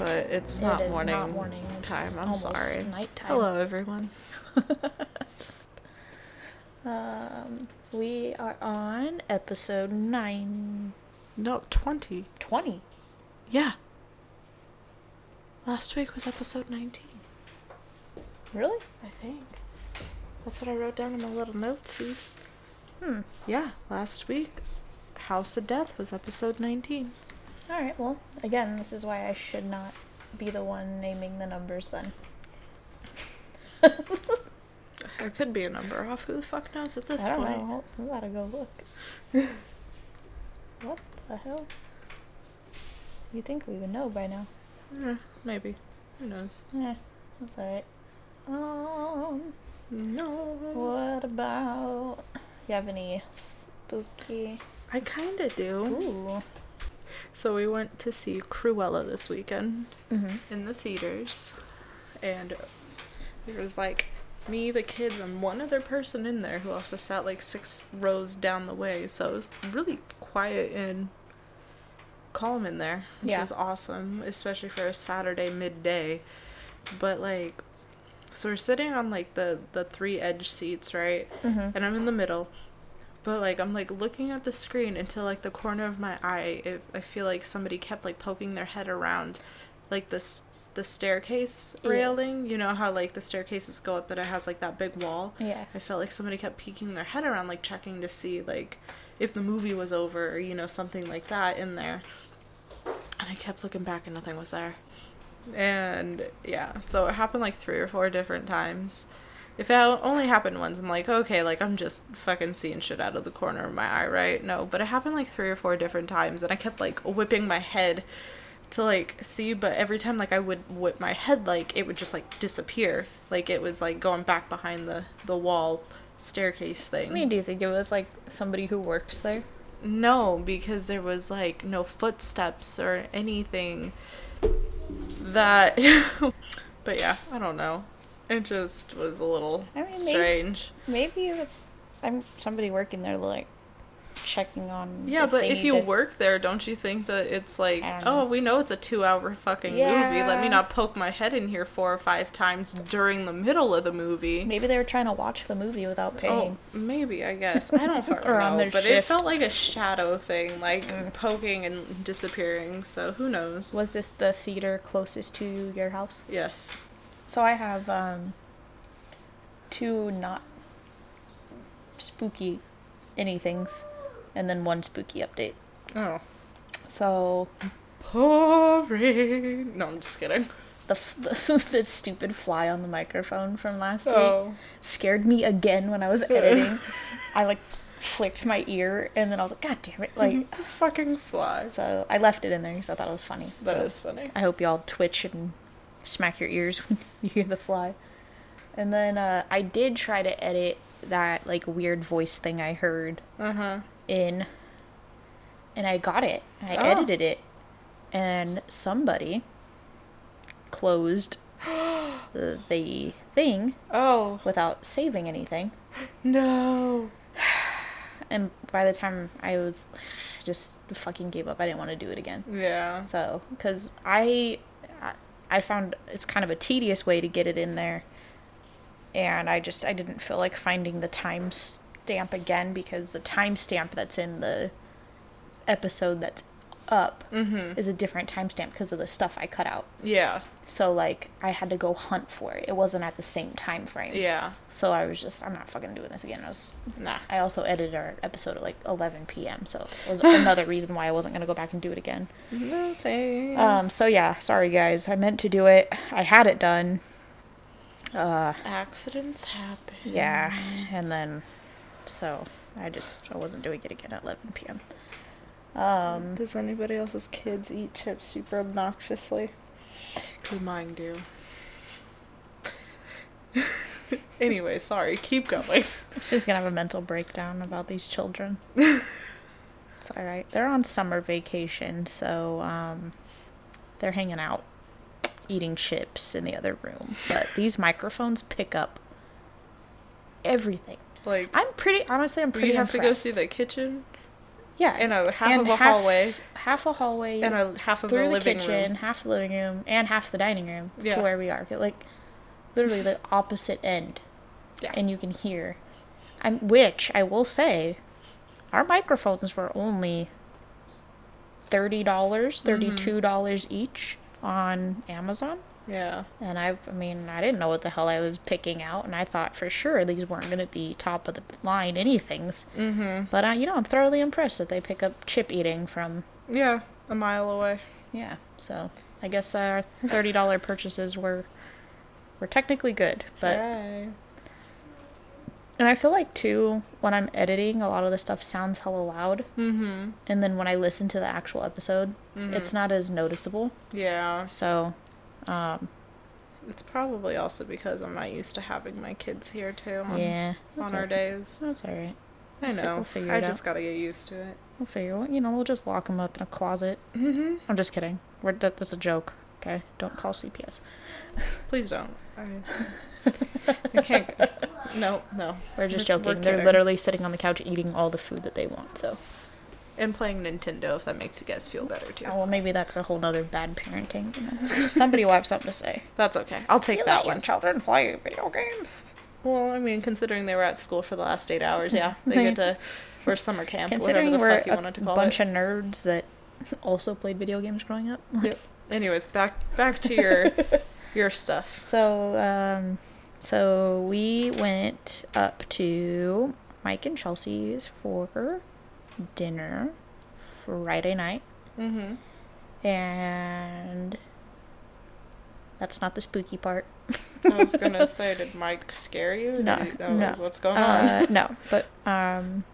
but it's not it morning, not morning. Time. I'm sorry. Nighttime. Hello, everyone. Um, we are on episode 9 No, 20. 20. Yeah. Last week was episode 19. Really? I think. That's what I wrote down in my little notes. Hmm. Yeah, last week, House of Death was episode 19. Alright, well, again, this is why I should not be the one naming the numbers then. I could be a number off. Who the fuck knows at this point? I don't point? know. We gotta go look. what the hell? You think we would know by now? Eh, maybe. Who knows? Yeah, that's alright. Um, No. what about. You have any spooky. I kinda do. Ooh. So we went to see Cruella this weekend. Mm-hmm. in the theaters and there was like me the kids and one other person in there who also sat like six rows down the way so it was really quiet and calm in there which Yeah. was awesome especially for a saturday midday but like so we're sitting on like the the three edge seats right Mm-hmm. and i'm in the middle but like i'm like looking at the screen until like the corner of my eye it, i feel like somebody kept like poking their head around like this the staircase Yeah. railing. You know how like the staircases go up but it has like that big wall? Yeah. i felt like somebody kept peeking their head around like checking to see like if the movie was over or you know something like that in there. And i kept looking back and nothing was there. And yeah so it happened like three or four different times if it only happened once i'm like okay like i'm just fucking seeing shit out of the corner of my eye right? No but it happened like three or four different times and i kept like whipping my head to like see but every time like i would whip my head like it would just like disappear. Like it was like going back behind the the wall staircase thing. I mean, do you think it was like somebody who works there? no because there was like no footsteps or anything that but yeah i don't know it just was a little I mean, strange Maybe it was I'm somebody working there, like checking on. yeah but if you to- work there don't you think that it's like oh know. we know it's a two hour fucking movie let me not poke my head in here four or five times during the middle of the movie Maybe they were trying to watch the movie without paying. Oh, maybe I guess I don't fucking know, their but it felt like a shadow thing, like Mm. poking and disappearing. So who knows? Was this the theater closest to your house? Yes. So I have um two not spooky anythings and then one spooky update. Oh. So Pouring. No, I'm just kidding. the the, the stupid fly on the microphone from last week Oh. scared me again when I was editing. I like flicked my ear and then I was like, God damn it! Like, The fucking fly. so I left it in there because I thought it was funny. That So is funny. I hope y'all twitch and smack your ears when you hear the fly. And then uh, I did try to edit that like weird voice thing I heard Uh huh. in, and I got it. I Oh. edited it, and somebody closed the, the thing Oh without saving anything. no. And by the time I was just fucking gave up, I didn't want to do it again. Yeah. So, because I, I- found it's kind of a tedious way to get it in there, and I just I didn't feel like finding the time stamp again because the timestamp that's in the episode that's up Mm-hmm. is a different timestamp because of the stuff I cut out. Yeah. So like I had to go hunt for it. It wasn't at the same time frame. Yeah. So I was just I'm not fucking doing this again. I was Nah. I also edited our episode at like 11 p.m. So it was another reason why I wasn't gonna go back and do it again. No thanks. Um, so yeah, sorry guys. I meant to do it. I had it done. Uh, Accidents happen. yeah, and then so I just I wasn't doing it again at 11 p.m. Um, Does anybody else's kids eat chips super obnoxiously? Cause mine do. anyway, sorry. Keep going. she's gonna have a mental breakdown about these children. it's alright. They're on summer vacation, so um, they're hanging out. eating chips in the other room. But these microphones pick up everything. Like, I'm pretty honestly. I'm pretty. you have to go see the kitchen yeah, In a half and of a hallway half a hallway, and a half of through a the living kitchen, room. half the living room, and half the dining room Yeah. to where we are. Like literally the opposite end, Yeah. and you can hear. I'm which I will say, our microphones were only thirty dollars, Mm-hmm. two dollars each on Amazon. Yeah. And I, I mean, I didn't know what the hell I was picking out, and I thought for sure these weren't going to be top of the line anythings. Mm-hmm. But uh, you know, I'm thoroughly impressed that they pick up chip eating from Yeah. A mile away. yeah. So I guess our thirty dollar purchases were were technically good, but Yay. and I feel like too when I'm editing, a lot of the stuff sounds hella loud, Mm-hmm. and then when I listen to the actual episode, Mhm. it's not as noticeable. Yeah. So, um, It's probably also because I'm not used to having my kids here too on, yeah, on our days. That's all right. I know. we'll figure I just out. gotta get used to it. We'll figure. You know, we'll just lock them up in a closet. Mm-hmm. I'm just kidding. We're, that, that's a joke. Okay, don't call CPS. Please don't. I, I can't. No, no. We're just joking. we're They're literally sitting on the couch eating all the food that they want. So, And playing Nintendo if that makes you guys feel better too. oh, well, maybe that's a whole other bad parenting. You know? Somebody will have something to say. That's okay. I'll take that one. children play video games. Well, I mean, considering they were at school for the last eight hours, yeah, they get to or summer camp, Considering whatever the we're fuck you a wanted to call it. A bunch of nerds that also played video games growing up. Yep. Anyways, back back to your your stuff. So, um, so we went up to Mike and Chelsea's for dinner Friday night, Mm-hmm. and that's not the spooky part. I was gonna say, did Mike scare you? No, know no. What's going Uh, on? no, but um,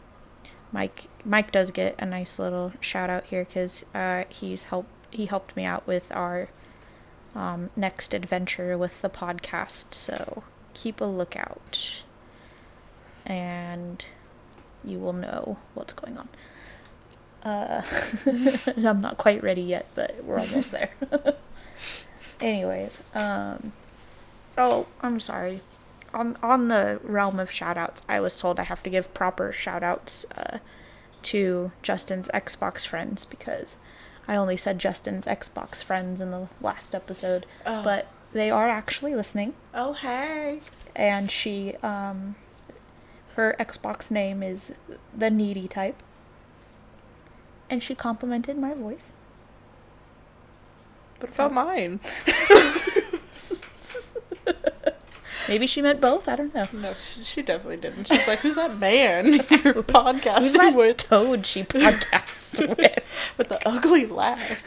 Mike Mike does get a nice little shout out here because uh, he's helped he helped me out with our um, next adventure with the podcast. So keep a lookout, and you will know what's going on. Uh, I'm not quite ready yet, but we're almost there. Anyways, um, oh, I'm sorry on on the realm of shout outs, I was told I have to give proper shout outs uh, to Justin's Xbox friends because I only said Justin's Xbox friends in the last episode, Oh. but they are actually listening oh hey. and she um her Xbox name is the needy type. And she complimented my voice. What about mine? Maybe she meant both, I don't know. No, she, she definitely didn't. She's like, "Who's that man you're Who's podcasting that with toad she podcasts with? with the ugly laugh?"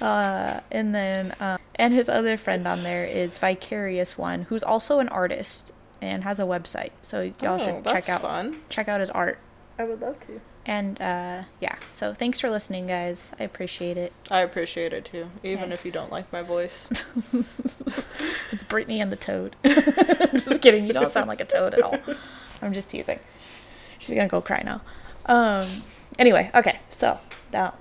Uh, and then, uh, and his other friend on there is Vicarious One, who's also an artist and has a website. So y'all Oh, should check out fun. check out his art. I would love to. And uh, yeah, so thanks for listening, guys. I appreciate it. I appreciate it too, even if you don't like my voice. It's Brittany and the Toad. just kidding. You don't sound like a toad at all. I'm just teasing. She's gonna go cry now. Um. Anyway, okay. So, uh,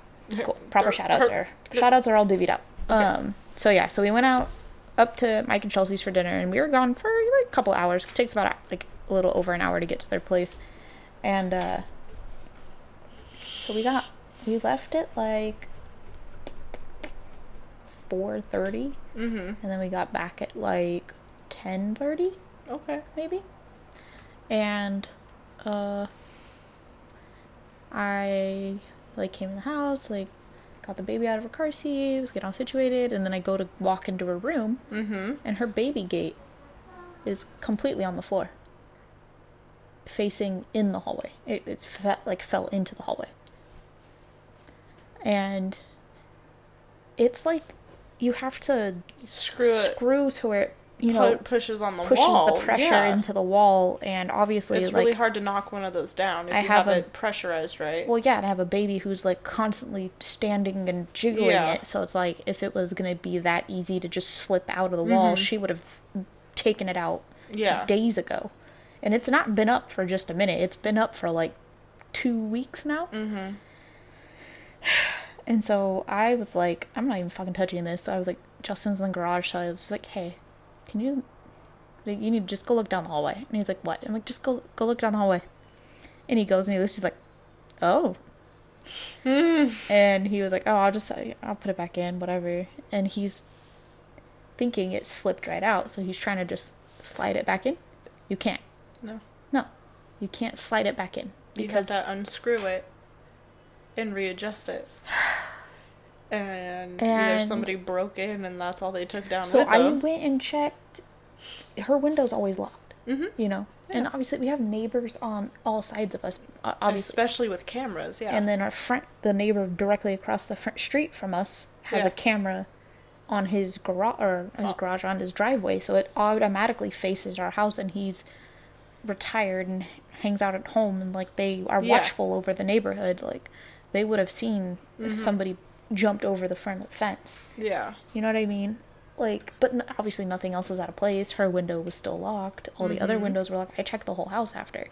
cool. proper shout outs are shout outs are all divvied up. Um. So yeah. So we went out up to Mike and Chelsea's for dinner, and we were gone for like a couple hours. It takes about like a little over an hour to get to their place, and uh. So we got we left at like four thirty Mm-hmm. and then we got back at like 10:30 Okay. maybe and uh I like came in the house like got the baby out of her car seat was getting all situated and then I go to walk into her room Mm-hmm. and her baby gate is completely on the floor facing in the hallway it it's fe- like fell into the hallway and it's like you have to Screw it. to where it, you know Pu- pushes on the wall. pushes wall. the pressure yeah. into the wall and obviously It's like really hard to knock one of those down if I you have have, a- it pressurized right. well yeah and I have a baby who's like constantly standing and jiggling Yeah. it so it's like if it was gonna be that easy to just slip out of the wall Mhm. she would have taken it out yeah. days ago and it's not been up for just a minute it's been up for like two weeks now Mm-hmm. And so I was like, I'm not even fucking touching this. So I was like, Justin's in the garage. So I was like, hey, can you, like, you need to just go look down the hallway. And he's like, what? I'm like, just go, go look down the hallway. And he goes and he looks, he's like, oh. and he was like, oh, I'll just, I'll put it back in, whatever. And he's thinking it slipped right out. So he's trying to just slide it back in. You can't. No. No. You can't slide it back in. You have to unscrew it and readjust it. And, either somebody broke in and that's all they took down So I them. went and checked. Her window's always locked, Mhm. you know, and obviously we have neighbors on all sides of us, obviously. Especially with cameras, yeah. And then our front, the neighbor directly across the front street from us has Yeah. a camera on his garage or his Oh. garage on his driveway, so it automatically faces our house, and he's retired and hangs out at home, and like they are Yeah. watchful over the neighborhood. Like they would have seen Mm-hmm. if somebody jumped over the front fence. yeah. You know what I mean? Like, but n- obviously nothing else was out of place. Her window was still locked. All the other windows were locked. I checked the whole house after.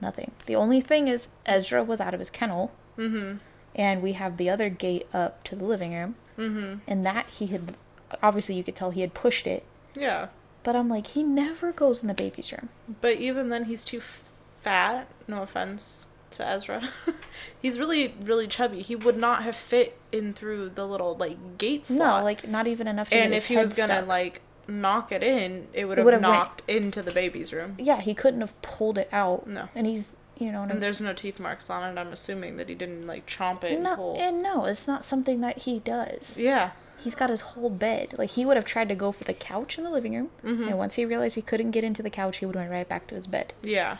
Nothing. The only thing is Ezra was out of his kennel, Mm-hmm. and we have the other gate up to the living room, Mm-hmm. and that he had. Obviously, you could tell he had pushed it. Yeah. But I'm like, he never goes in the baby's room. But even then, he's too f- fat. No offense to Ezra. he's really, really chubby. He would not have fit in through the little like gate slot. No, like not even enough to and get if he was gonna stuck. like knock it in, it would have would've went- knocked into the baby's room. yeah, he couldn't have pulled it out. No. and he's you know. And there's no teeth marks on it. I'm assuming that he didn't like chomp it and no, pull. and no, it's not something that he does. Yeah. He's got his whole bed. Like he would have tried to go for the couch in the living room, Mm-hmm. and once he realized he couldn't get into the couch, he would went right back to his bed. Yeah.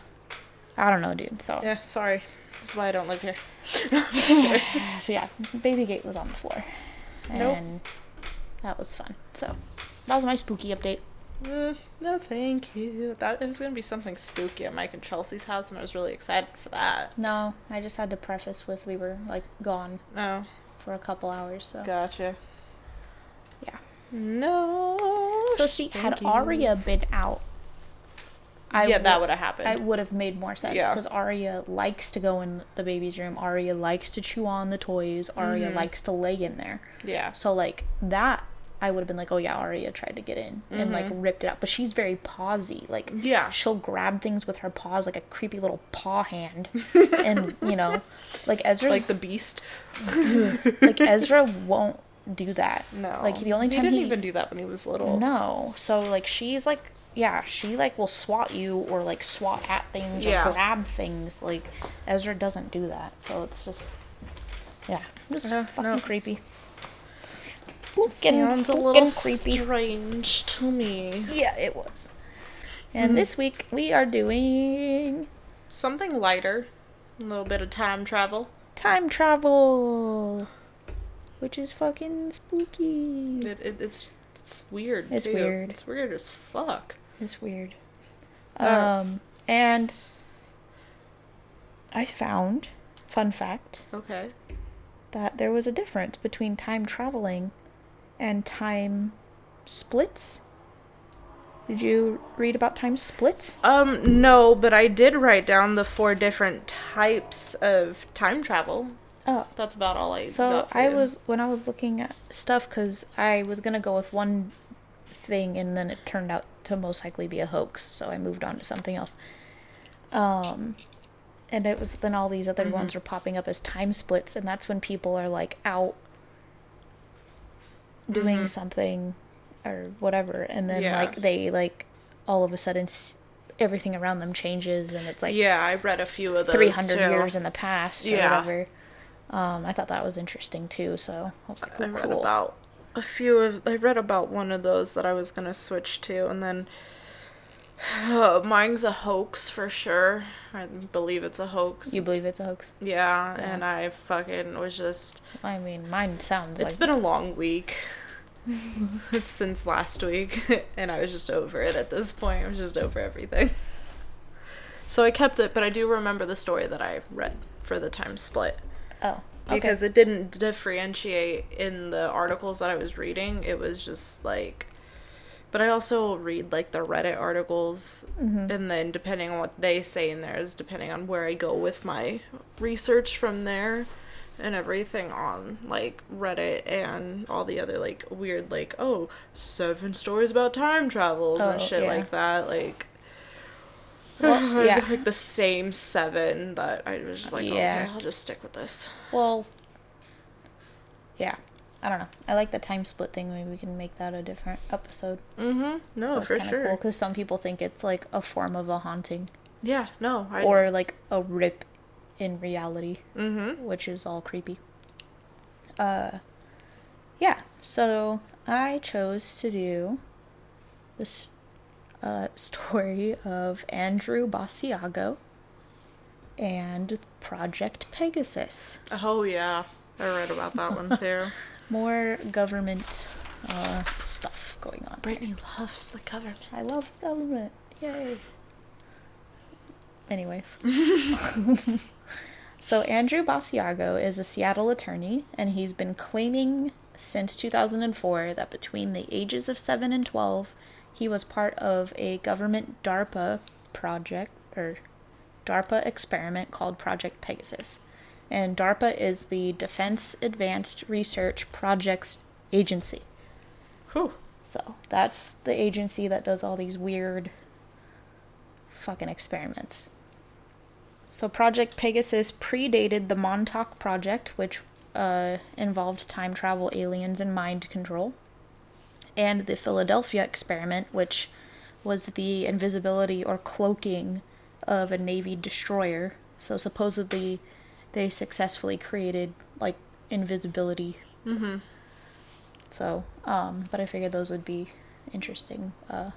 I don't know, dude. So Yeah. Sorry. That's why I don't live here. so yeah, baby gate was on the floor, and Nope. that was fun. So that was my spooky update. Mm, no, thank you. That it was gonna be something spooky at Mike and Chelsea's house, and I was really excited for that. No, I just had to preface with we were like gone No, for a couple hours. So gotcha. yeah. No. So see, had. Aria been out, I yeah, that would have happened. I would have made more sense Yeah. because Arya likes to go in the baby's room. Arya likes to chew on the toys. Arya Mm-hmm. likes to lay in there. yeah. So like that, I would have been like, oh yeah, Arya tried to get in and like ripped it out. But she's very pawsy. Like Mm-hmm. Yeah. she'll grab things with her paws like a creepy little paw hand, and you know, like Ezra, Like the beast. like Ezra won't do that. No. like the only time he didn't he even do that when he was little. no. So like she's like yeah, she like will swat you or like swat at things Yeah. or grab things. Like Ezra doesn't do that. So it's just yeah, just No, fucking no. creepy. Sounds a little creepy. strange to me. Yeah, it was. And Mm-hmm. this week we are doing Something lighter. A little bit of time travel. time travel, which is fucking spooky. It, it, it's it's weird. It's too. weird. It's weird as fuck. It's weird. Uh, Um, and I found, fun fact, Okay. that there was a difference between time traveling and time splits. Did you read about time splits? Um, no, but I did write down the four different types of time travel. Oh, That's about all I so I was when I was looking at stuff because I was gonna go with one thing and then it turned out to most likely be a hoax, so I moved on to something else. Um, and it was then all these other Mm-hmm. ones were popping up as time splits, and that's when people are like out doing Mm-hmm. something or whatever, and then Yeah. like they like all of a sudden s- everything around them changes, and it's like yeah, I read a few of those. three hundred years in the past or Yeah. whatever. Um, I thought that was interesting too, so I was like, I oh, read cool. about a few of. I read about one of those that I was gonna switch to, and then uh, mine's a hoax for sure. I believe it's a hoax. You believe it's a hoax? yeah, Yeah. and I fucking was just. I mean, mine sounds It's like been a long week since last week, and I was just over it at this point. I was just over everything. So I kept it, but I do remember the story that I read for the time split oh, okay. because it didn't differentiate in the articles that I was reading. It was just like. But I also read like the Reddit articles, Mm-hmm. and then depending on what they say in there is depending on where I go with my research from there. and everything on like Reddit and all the other like weird like oh seven stories about time travels and Oh, shit yeah. like that like Well, yeah. like the same seven that I was just like Yeah. okay I'll just stick with this Well, yeah. I don't know. I like the time split thing. Maybe we can make that a different episode. mm-hmm no That's for sure cool because some people think it's like a form of a haunting yeah no I or like a rip in reality, mm-hmm which is all creepy. Uh, yeah. So I chose to do this uh, story of Andrew Basiago and Project Pegasus. oh yeah I read about that one too More government uh, stuff going on. Brittany loves the government I love government. Yay. Anyways. so Andrew Basiago is a Seattle attorney and he's been claiming since 2004 that between the ages of 7 and 12 he was part of a government DARPA project or DARPA experiment called Project Pegasus. And DARPA is the Defense Advanced Research Projects Agency. Whew. So that's the agency that does all these weird fucking experiments. So Project Pegasus predated the Montauk Project, which uh, involved time travel, aliens, and mind control, and the Philadelphia experiment, which was the invisibility or cloaking of a Navy destroyer. So supposedly they successfully created like invisibility Mm-hmm. so, um, but I figured those would be interesting uh,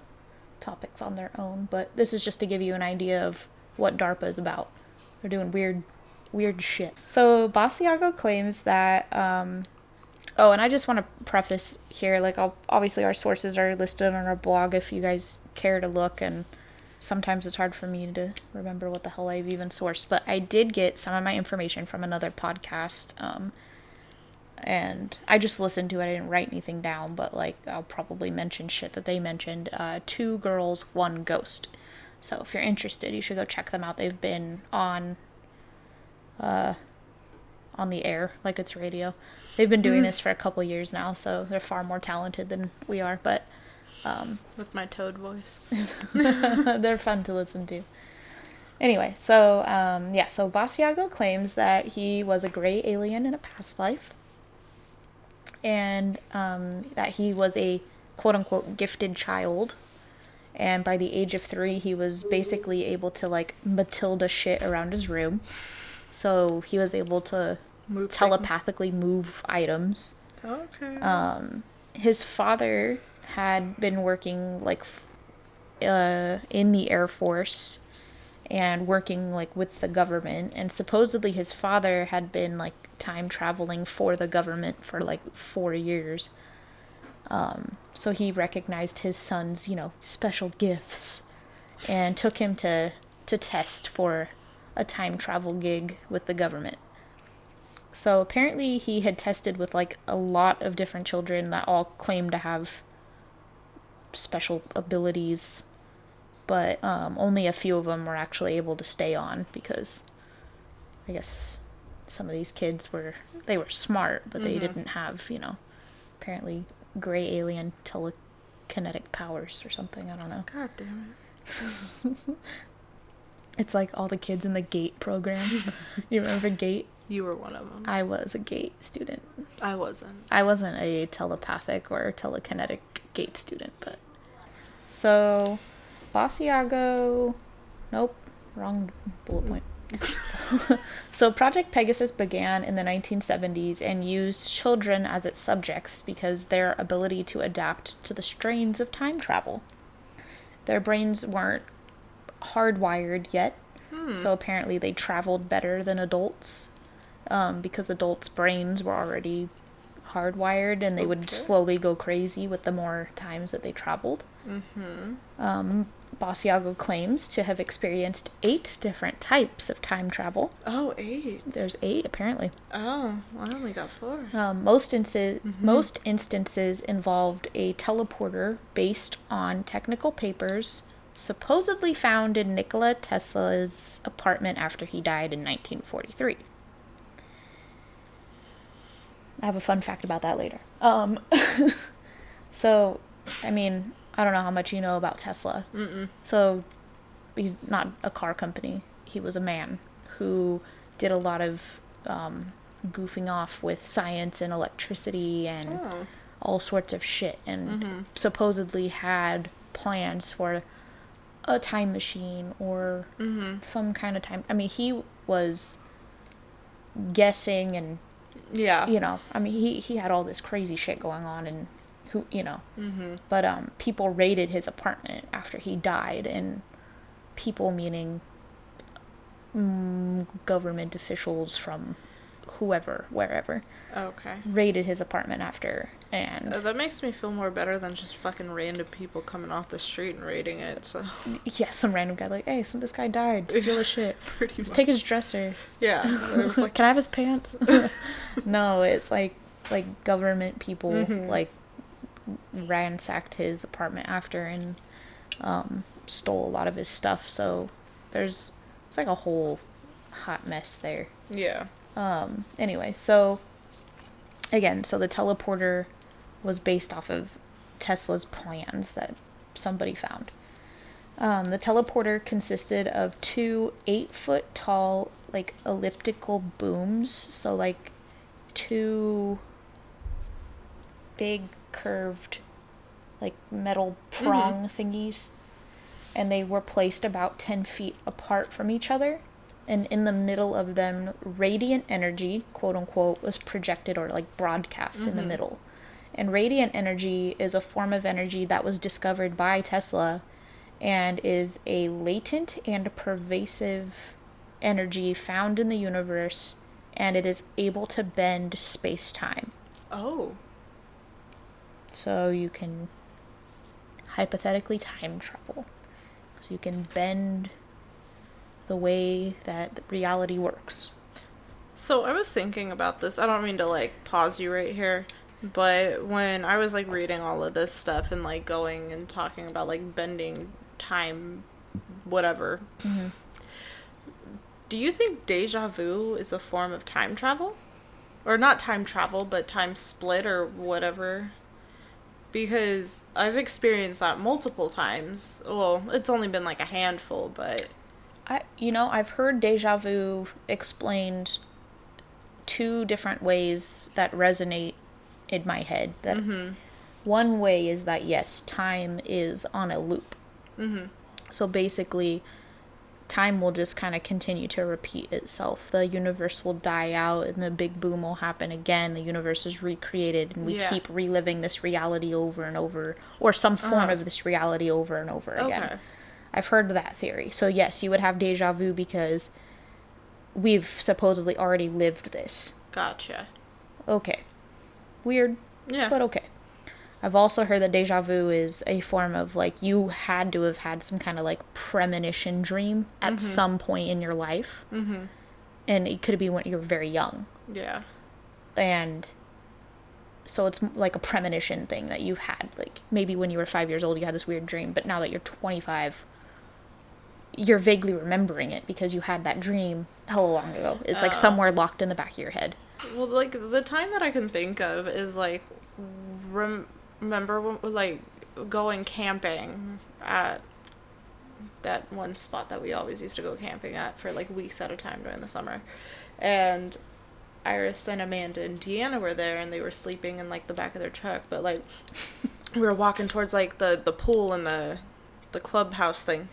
topics on their own. But this is just to give you an idea of what DARPA is about. They're doing weird, weird shit. So Basiago claims that. Um, oh, and I just want to preface here, like, I'll, obviously our sources are listed on our blog if you guys care to look, and sometimes it's hard for me to remember what the hell I've even sourced. But I did get some of my information from another podcast. Um, and I just listened to it. I didn't write anything down, but like I'll probably mention shit that they mentioned. Uh, Two girls, one ghost. So if you're interested, you should go check them out. They've been on, uh, on the air like it's radio. They've been doing this for a couple years now, so they're far more talented than we are. But with my toad voice they're fun to listen to. Anyway, so um, yeah, so Basiago claims that he was a gray alien in a past life, and um, that he was a quote unquote gifted child. And by the age of three, he was basically able to like Matilda shit around his room. So he was able to Move things. telepathically move items. Okay. Um, his father had been working like f- uh, in the air force and working like with the government. And supposedly his father had been like time traveling for the government for like four years. Um, so he recognized his son's you know special gifts and took him to to test for a time travel gig with the government so apparently he had tested with like a lot of different children that all claimed to have special abilities, but um, only a few of them were actually able to stay on because I guess some of these kids were they were smart, but they didn't have you know apparently gray alien telekinetic powers or something. I don't know. god damn it. It's like all the kids in the GATE program. you remember GATE? You were one of them I was a GATE student. I wasn't I wasn't a telepathic or telekinetic gate student, but so Basiago, nope, wrong bullet point. so, so Project Pegasus began in the 1970s and used children as its subjects because their ability to adapt to the strains of time travel. Their brains weren't hardwired yet, hmm. so apparently they traveled better than adults um, because adults' brains were already hardwired and they would slowly go crazy with the more times that they traveled. mm-hmm Um, Basiago claims to have experienced eight different types of time travel. oh eight There's eight apparently. oh I only got four Um, most insta- most instances involved a teleporter based on technical papers supposedly found in Nikola Tesla's apartment after he died in 1943. I have a fun fact about that later. Um, so, I mean, I don't know how much you know about Tesla. Mm-mm. So, he's not a car company. He was a man who did a lot of um, goofing off with science and electricity and Oh. all sorts of shit, and Mhm. supposedly had plans for a time machine or Mm-hmm. some kind of time. I mean, he was guessing and Yeah. you know, I mean, he he had all this crazy shit going on, and who you know, Mm-hmm. but um, people raided his apartment after he died, and people meaning mm, government officials from whoever, wherever, Okay. raided his apartment after, and Uh, that makes me feel more better than just fucking random people coming off the street and raiding it. So yeah, some random guy like, hey, some this guy died, steal his shit, pretty just much. take his dresser. yeah. It was like Can I have his pants? no, it's like like government people Mhm. like ransacked his apartment after and um, stole a lot of his stuff. So there's it's like a whole hot mess there. yeah. Um, anyway, so again, so the teleporter was based off of Tesla's plans that somebody found. Um, the teleporter consisted of two eight foot tall, like elliptical booms. So, like two big curved, like metal prong thingies. And they were placed about 10 feet apart from each other and in the middle of them radiant energy quote unquote was projected or like broadcast in the Mhm. middle and radiant energy is a form of energy that was discovered by tesla and is a latent and pervasive energy found in the universe and it is able to bend space-time Oh. so you can hypothetically time travel so you can bend the way that reality works So I was thinking about this. I don't mean to like pause you right here, but when I was like reading all of this stuff and like going and talking about like bending time, whatever, mm-hmm. do you think deja vu is a form of time travel? Or not time travel, but time split or whatever? Because I've experienced that multiple times. Well, it's only been like a handful, but I you know I've heard deja vu explained two different ways that resonate in my head. That mhm. one way is that yes, time is on a loop. Mhm. So basically, time will just kind of continue to repeat itself. The universe will die out and the big boom will happen again. The universe is recreated and we Yeah. keep reliving this reality over and over, or some form Uh-huh. of this reality over and over again. I've heard that theory. So, yes, you would have deja vu because we've supposedly already lived this. Gotcha. Okay. Weird, Yeah. but okay. I've also heard that deja vu is a form of like you had to have had some kind of like premonition dream at some point in your life. mm-hmm. And it could be when you're very young. Yeah. And so it's like a premonition thing that you've had. Like maybe when you were five years old, you had this weird dream, but now that you're 25, you're vaguely remembering it because you had that dream hella long ago. It's like Oh. somewhere locked in the back of your head. Well, like the time that I can think of is like rem- remember when like going camping at that one spot that we always used to go camping at for like weeks at a time during the summer, and Iris and Amanda and Deanna were there and they were sleeping in like the back of their truck, but like we were walking towards like the the pool and the the clubhouse thing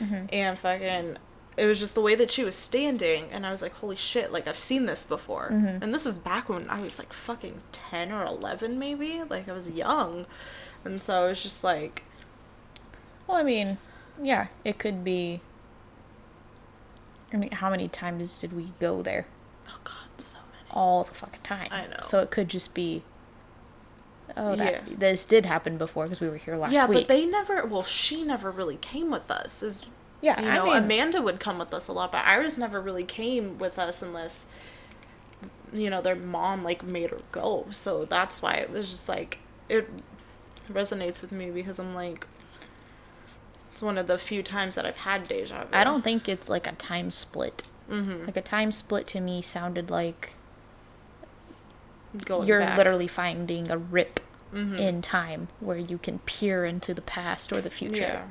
Mm-hmm. and fucking it was just the way that she was standing and i was like holy shit like i've seen this before mm-hmm. and this is back when i was like fucking 10 or 11 maybe like i was young and so it was just like Well, I mean, yeah, it could be. I mean, how many times did we go there? oh god so many All the fucking time. I know. So it could just be. Oh, that Yeah. this did happen before because we were here last yeah week. but they never well she never really came with us is yeah, you I know mean, amanda would come with us a lot but iris never really came with us unless you know their mom like made her go so that's why it was just like it resonates with me because i'm like it's one of the few times that i've had deja vu I don't think it's like a time split. mm-hmm. Like a time split to me sounded like Going you're back. literally finding a rip Mhm. in time where you can peer into the past or the future. Yeah.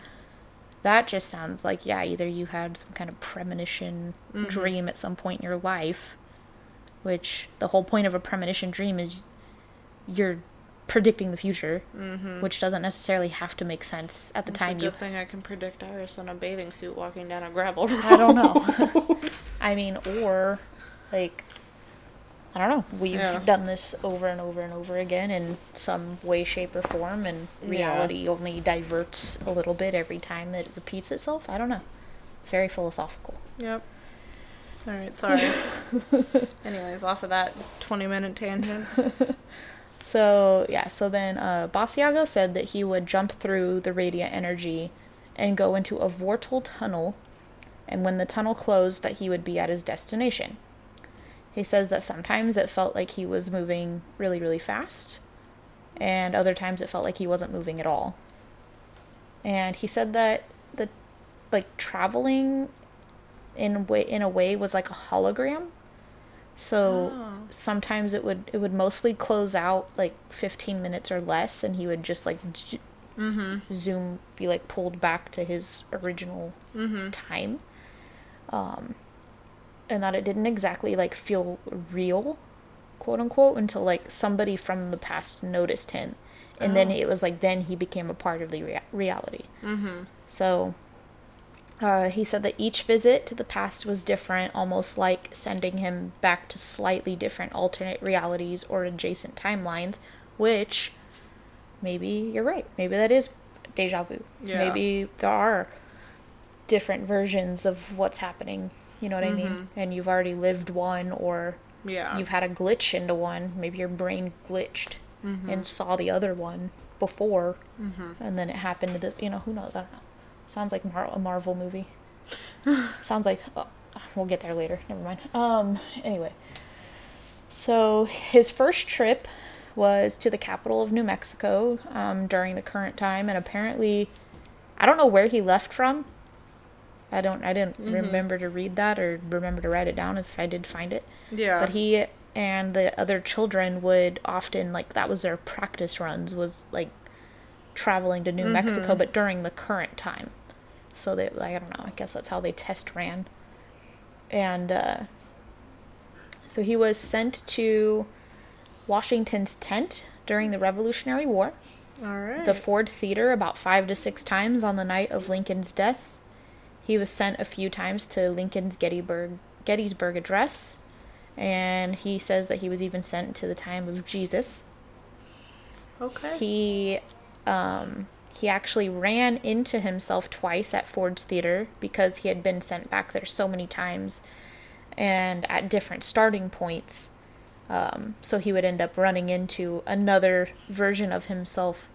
That just sounds like yeah, either you had some kind of premonition Mhm. dream at some point in your life, which the whole point of a premonition dream is you're predicting the future, Mm-hmm. which doesn't necessarily have to make sense at the it's time a you good thing I can predict Iris in a bathing suit walking down a gravel road. I don't know. I mean, or like, I don't know. We've Yeah. done this over and over and over again in some way, shape, or form, and Yeah. reality only diverts a little bit every time it repeats itself. I don't know. It's very philosophical. Yep. All right, sorry. Anyways, off of that 20 minute tangent. So yeah, so then uh, Basiago said that he would jump through the radiant energy and go into a vortal tunnel, and when the tunnel closed, that he would be at his destination. He says that sometimes it felt like he was moving really, really fast, and other times it felt like he wasn't moving at all. And he said that the like traveling in way in a way was like a hologram. So Oh. sometimes it would it would mostly close out like 15 minutes or less and he would just like z- Mm-hmm. zoom be like pulled back to his original Mm-hmm. time um and that it didn't exactly like feel real quote unquote until like somebody from the past noticed him and then Oh. it was like then he became a part of the rea- reality Mm-hmm. so uh, he said that each visit to the past was different, almost like sending him back to slightly different alternate realities or adjacent timelines, which maybe you're right. Maybe that is deja vu. Yeah. Maybe there are different versions of what's happening. You know what I mean? And you've already lived one, or Yeah. you've had a glitch into one. Maybe your brain glitched and saw the other one before, Mm-hmm. and then it happened to the. You know, who knows? I don't know. Sounds like Mar- a Marvel movie. Sounds like oh, we'll get there later. Never mind. Um. Anyway, so his first trip was to the capital of New Mexico um, during the current time, and apparently, I don't know where he left from. I don't. I didn't Mhm. remember to read that or remember to write it down if I did find it. Yeah. But he and the other children would often like that was their practice runs was like traveling to New Mexico, Mhm. but during the current time. So they like I don't know. I guess that's how they test ran. And uh, so he was sent to Washington's tent during the Revolutionary War All right. the Ford Theater about five to six times on the night of Lincoln's death. He was sent a few times to Lincoln's Gettysburg Gettysburg Address, and he says that he was even sent to the time of Jesus. okay. He um, he actually ran into himself twice at Ford's Theater because he had been sent back there so many times, and at different starting points. Um, so he would end up running into another version of himself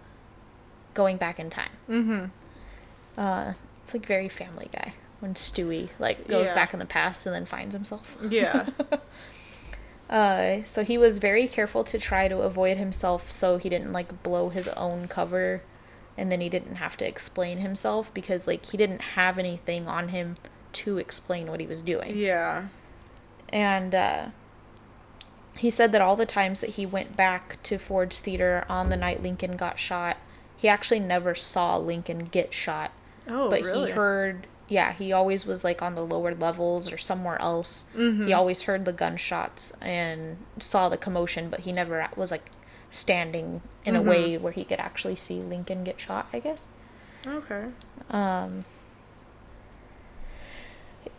going back in time. mm-hmm. Uh, it's like very Family Guy when Stewie like goes Yeah. back in the past and then finds himself. Yeah. Uh, so he was very careful to try to avoid himself so he didn't like blow his own cover and then he didn't have to explain himself because like he didn't have anything on him to explain what he was doing. yeah. And uh, he said that all the times that he went back to Ford's Theater on the night Lincoln got shot, he actually never saw Lincoln get shot. Oh, but really? he heard, yeah, he always was like on the lower levels or somewhere else. Mhm. He always heard the gunshots and saw the commotion, but he never was like standing in Mhm. a way where he could actually see Lincoln get shot, I guess. Okay. Um,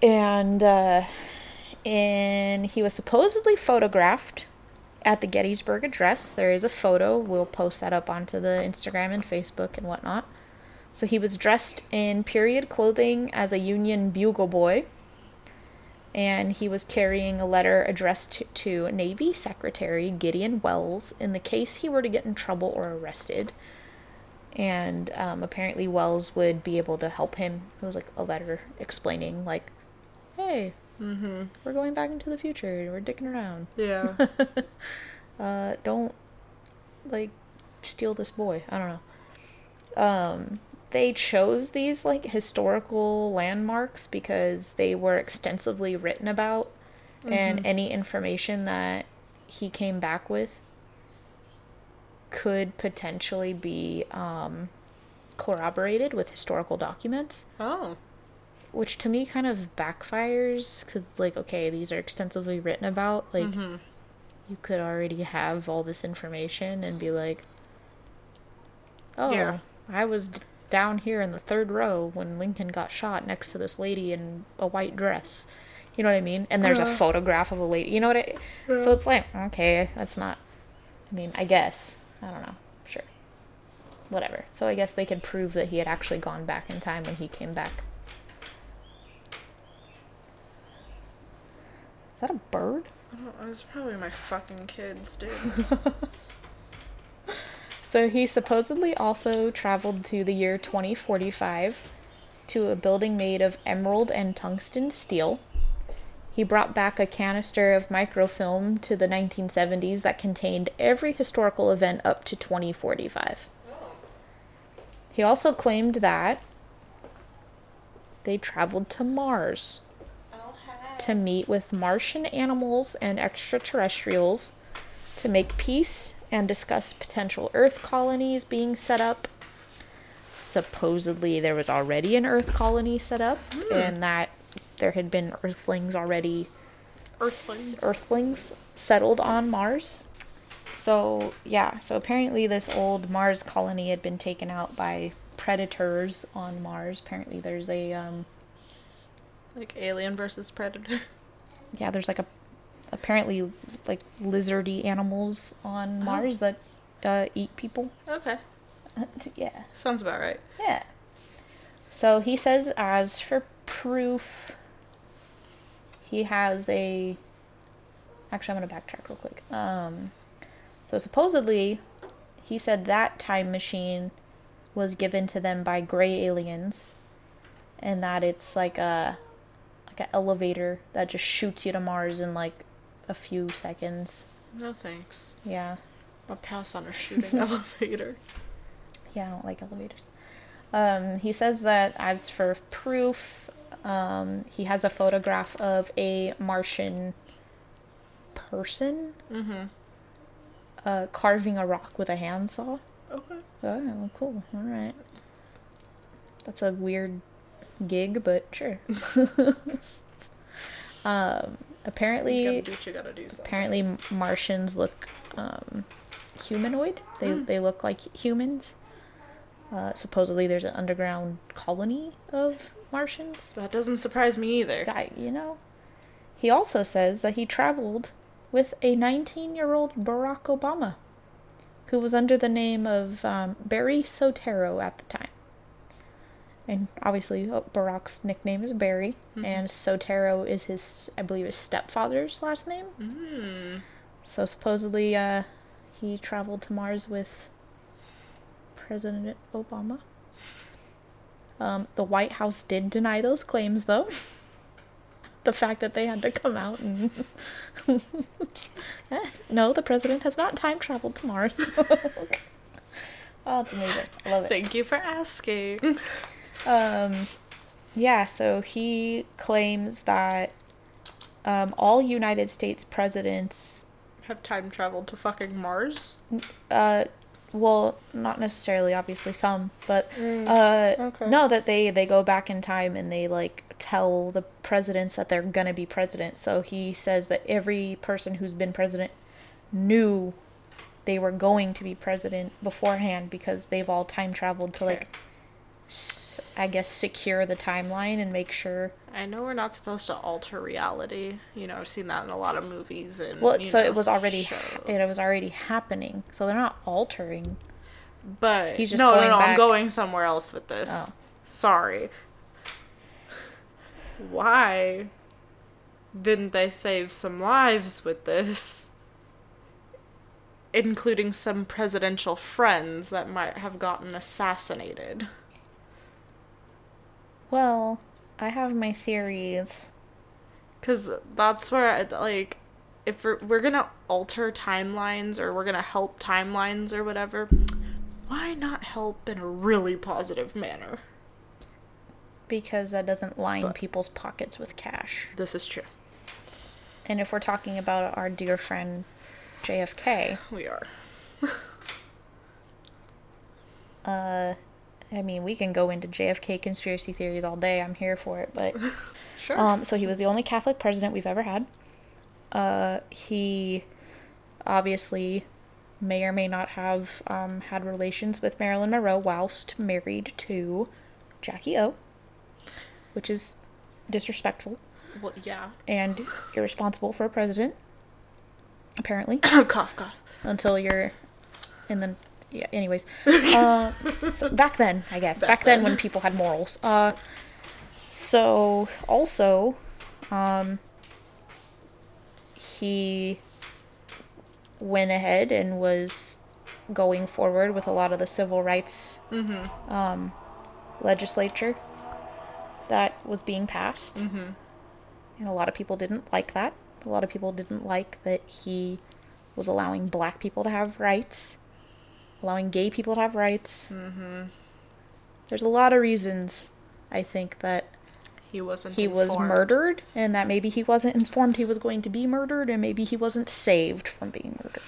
and uh, and he was supposedly photographed at the Gettysburg Address. There is a photo. We'll post that up onto the Instagram and Facebook and whatnot. So he was dressed in period clothing as a Union bugle boy. And he was carrying a letter addressed to, to Navy Secretary Gideon Welles in the case he were to get in trouble or arrested and um, apparently Welles would be able to help him. It was like a letter explaining, like, "Hey, Mm-hmm. we're going back into the future. We're dicking around. Yeah. Uh, don't like steal this boy. I don't know." Um, they chose these like historical landmarks because they were extensively written about, and any information that he came back with could potentially be um, corroborated with historical documents, Oh. which to me kind of backfires because, like, okay, these are extensively written about. Like, Mm-hmm. you could already have all this information and be like, oh, Yeah. I was down here in the third row when Lincoln got shot next to this lady in a white dress. You know what I mean? And there's a Uh. photograph of a lady. You know what I So it's like, okay, that's not I mean, I guess. I don't know. Sure. Whatever. So I guess they could prove that he had actually gone back in time when he came back. Is that a bird? I don't, it's probably my fucking kids, dude. So he supposedly also traveled to the year 2045 to a building made of emerald and tungsten steel. He brought back a canister of microfilm to the 1970s that contained every historical event up to 2045. He also claimed that they traveled to Mars to meet with Martian animals and extraterrestrials to make peace and discuss potential Earth colonies being set up. Supposedly, there was already an Earth colony set up, and that there had been Earthlings already. Earthlings. s- Earthlings settled on Mars. So yeah, so apparently this old Mars colony had been taken out by predators on Mars. Apparently, there's a um, Like Alien versus Predator. yeah, there's like a apparently like lizardy animals on Oh. Mars that uh, eat people. Okay. yeah, Sounds about right. yeah. So he says, as for proof, he has a. Actually, I'm gonna backtrack real quick. Um, so supposedly, he said that time machine was given to them by gray aliens, and that it's like a like an elevator that just shoots you to Mars in like a few seconds. No thanks. Yeah. I'll pass on a shooting elevator. Yeah, I don't like elevators. Um, he says that as for proof, um, he has a photograph of a Martian person Mm-hmm. uh, carving a rock with a handsaw. Okay. Oh, cool. All right. That's a weird gig, but sure. um, apparently, gotta do what you gotta do. apparently. Martians look um, humanoid. They Hmm. they look like humans. Uh, supposedly, there's an underground colony of Martians. That doesn't surprise me either. Guy, you know. He also says that he traveled with a 19-year-old Barack Obama, who was under the name of um, Barry Soetoro at the time. And obviously, uh, Barack's nickname is Barry, Mhm. and Soetoro is his, I believe, his stepfather's last name. Mm. So supposedly, uh, he traveled to Mars with President Obama. Um, the White House did deny those claims, though. the fact that they had to come out and Eh, no, the president has not time traveled to Mars. oh, it's amazing. I love it. Thank you for asking. Um, yeah, so he claims that um, all United States presidents Have time traveled to fucking Mars? uh well not necessarily obviously some but Mm, uh okay. no that they they go back in time and they like tell the presidents that they're gonna be president so he says that every person who's been president knew they were going to be president beforehand because they've all time traveled to like Okay. s- i guess secure the timeline and make sure I know we're not supposed to alter reality. You know, I've seen that in a lot of movies and well so know, it was already it was already happening so they're not altering But He's just no, no, no. I'm going somewhere else with this. Oh. Sorry. Why didn't they save some lives with this? Including some presidential friends that might have gotten assassinated. Well i have my theories Because that's where, I, like, if we're, we're gonna alter timelines or we're gonna help timelines or whatever, why not help in a really positive manner? because that doesn't line But- people's pockets with cash. This is true. And if we're talking about our dear friend JFK. We are. Uh, I mean, we can go into JFK conspiracy theories all day. I'm here for it, but Sure. um, so he was the only Catholic president we've ever had. Uh, he obviously may or may not have um, had relations with Marilyn Monroe whilst married to Jackie O, which is disrespectful well, yeah. and irresponsible for a president. Apparently. cough, cough. until you're in the yeah anyways uh so back then i guess back, Back then. when people had morals uh so also um he went ahead and was going forward with a lot of the civil rights um legislature that was being passed Mm-hmm. and a lot of people didn't like that. A lot of people didn't like that he was allowing black people to have rights, allowing gay people to have rights. Mm-hmm. There's a lot of reasons I think that He wasn't. he was murdered and that maybe he wasn't informed he was going to be murdered and maybe he wasn't saved from being murdered.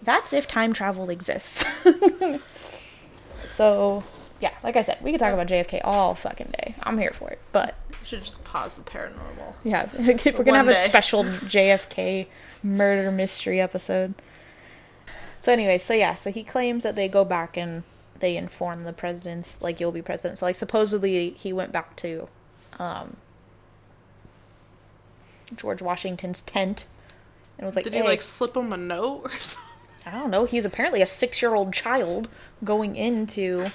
That's if time travel exists. so, yeah, like I said, we could talk about JFK all fucking day. I'm here for it. But We should just pause the paranormal. Yeah, we're gonna have a special JFK murder mystery episode. So anyway, so yeah, so he claims that they go back and they inform the presidents like you'll be president. So like supposedly he went back to um George Washington's tent and was like, Did he "Hey," like slip him a note or something? I don't know. He's apparently a six-year-old child going into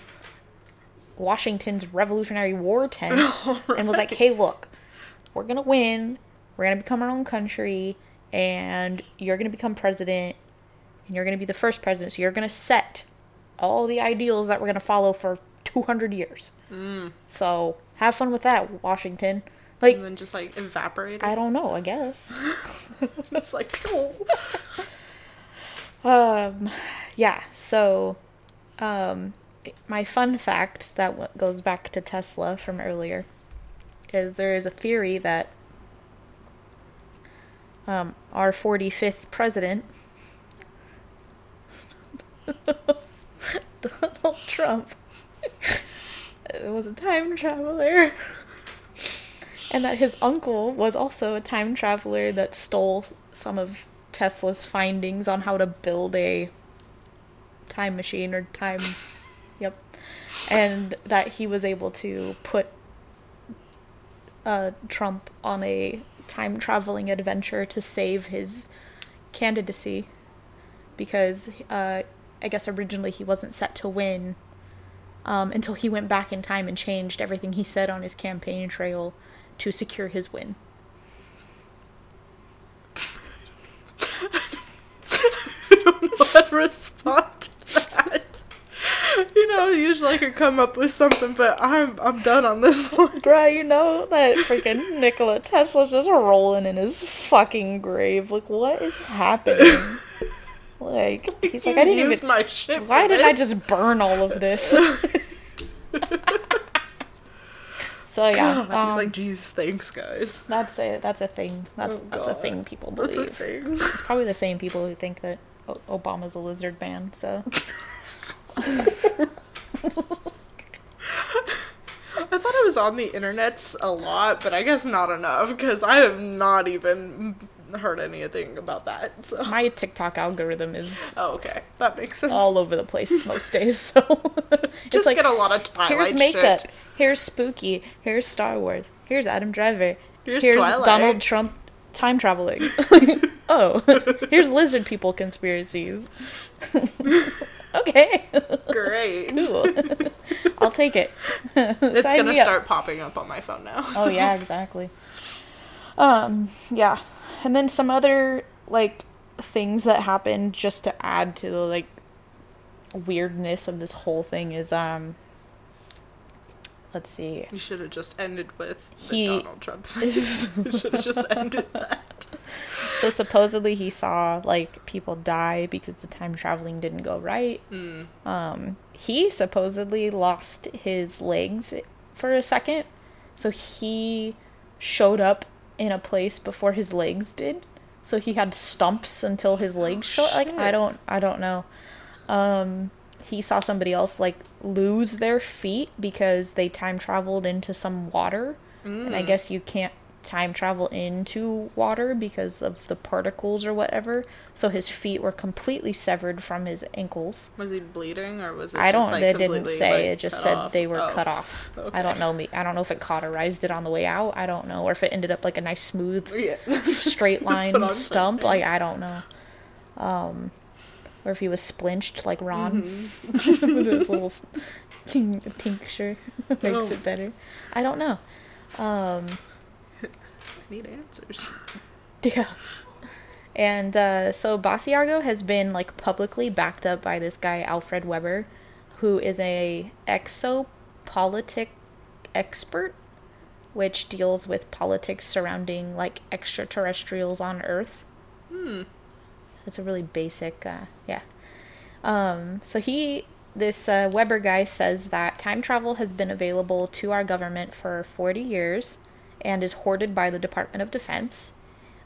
Washington's Revolutionary War tent and was like, "Hey, look, we're gonna win. We're gonna become our own country, and you're gonna become president, and you're gonna be the first president. So you're gonna set all the ideals that we're gonna follow for 200 years. So have fun with that, Washington. Like, And then just like evaporated. I don't know. I guess." It's like, cool. Um, yeah, so, um, my fun fact that w- goes back to Tesla from earlier is there is a theory that um, our 45th president, Donald Trump, was a time traveler. And that his uncle was also a time traveler that stole some of Tesla's findings on how to build a time machine or time. Yep. And that he was able to put uh, Trump on a time traveling adventure to save his candidacy because uh, I guess originally he wasn't set to win um, until he went back in time and changed everything he said on his campaign trail to secure his win. I don't know how to respond to that. You know, usually I could come up with something, but I'm I'm done on this one. Bruh, you know that freaking Nikola Tesla's just rolling in his fucking grave. Like, what is happening? Like, he's like, I didn't used even. my shit. Why did I just burn all of this? so yeah, God, he's um, like, geez, thanks, guys. that's a that's a thing. That's Oh, that's a thing people That's believe. a thing. It's probably the same people who think that o- Obama's a lizard man. So I thought I was on the internets a lot, but I guess not enough because I have not even heard anything about that. So, my TikTok algorithm is oh, okay, that makes sense. all over the place most days. So Just like get a lot of Twilight here's makeup, shit. here's spooky, here's Star Wars, here's Adam Driver, Here's here's Donald Trump time traveling. oh, here's lizard people conspiracies. okay, Great. cool. I'll take it. It's Sign gonna up. start popping up on my phone now. Oh yeah, exactly. Um, yeah. And then some other like things that happened just to add to the like weirdness of this whole thing is um let's see. You should have just ended with He- Donald Trump. should have just ended that. So supposedly he saw like people die because the time traveling didn't go right. Mm. Um he supposedly lost his legs for a second. So he showed up in a place before his legs did. so he had stumps until his legs showed. Like I don't, I don't know. Um, he saw somebody else like lose their feet because they time traveled into some water, and I guess you can't time travel into water because of the particles or whatever. So his feet were completely severed from his ankles. Was he bleeding or was it? I don't. like, it didn't say. like, it just said off? they were Oh. cut off. I don't know. Me. I don't know if it cauterized it on the way out. I don't know, or if it ended up like a nice smooth Yeah. straight line stump. thinking. Like I don't know. Um, or if he was splinched like Ron Mm-hmm. with his little tincture makes Oh. it better. I don't know. Um, need answers. yeah. And uh, so Basiago has been like publicly backed up by this guy Alfred Webre, who is a exopolitic expert, which deals with politics surrounding like extraterrestrials on Earth. Hmm. It's a really basic, uh, yeah. Um, so he, this uh, Webre guy says that time travel has been available to our government for 40 years and is hoarded by the Department of Defense.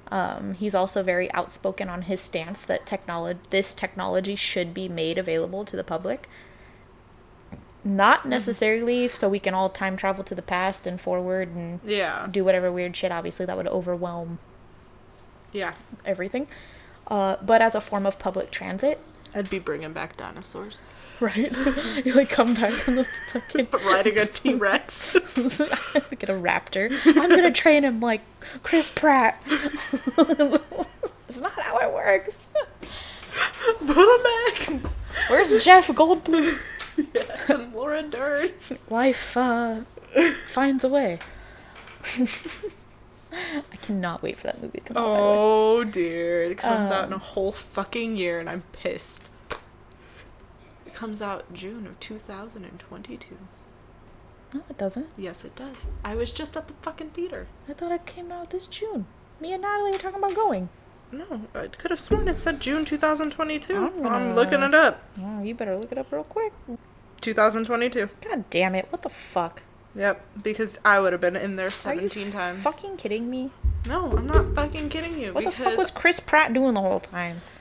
Um, he's also very outspoken on his stance that technology, this technology should be made available to the public. Not necessarily so we can all time travel to the past and forward and Yeah. do whatever weird shit. Obviously, that would overwhelm Yeah. everything. Uh, but as a form of public transit, I'd be bringing back dinosaurs. right? you like come back on the fucking Riding a T Rex. get a raptor. I'm gonna train him like Chris Pratt. it's not how it works. Back. Where's Jeff Goldblum? yes, and Laura Dern. Life uh, finds a way. I cannot wait for that movie to come out. the way. Oh dear. It comes out in a Um, whole fucking year and I'm pissed. Comes out June of 2022. No, it doesn't. Yes, it does. I was just at the fucking theater. I thought it came out this June. Me and Natalie were talking about going. No, I could have sworn it said June 2022. I'm I'm, looking it up. Wow, you better look it up real quick. 2022. God damn it! What the fuck? Yep, because I would have been in there Are 17 you times. fucking kidding me? No, I'm not fucking kidding you. What the fuck was Chris Pratt doing the whole time?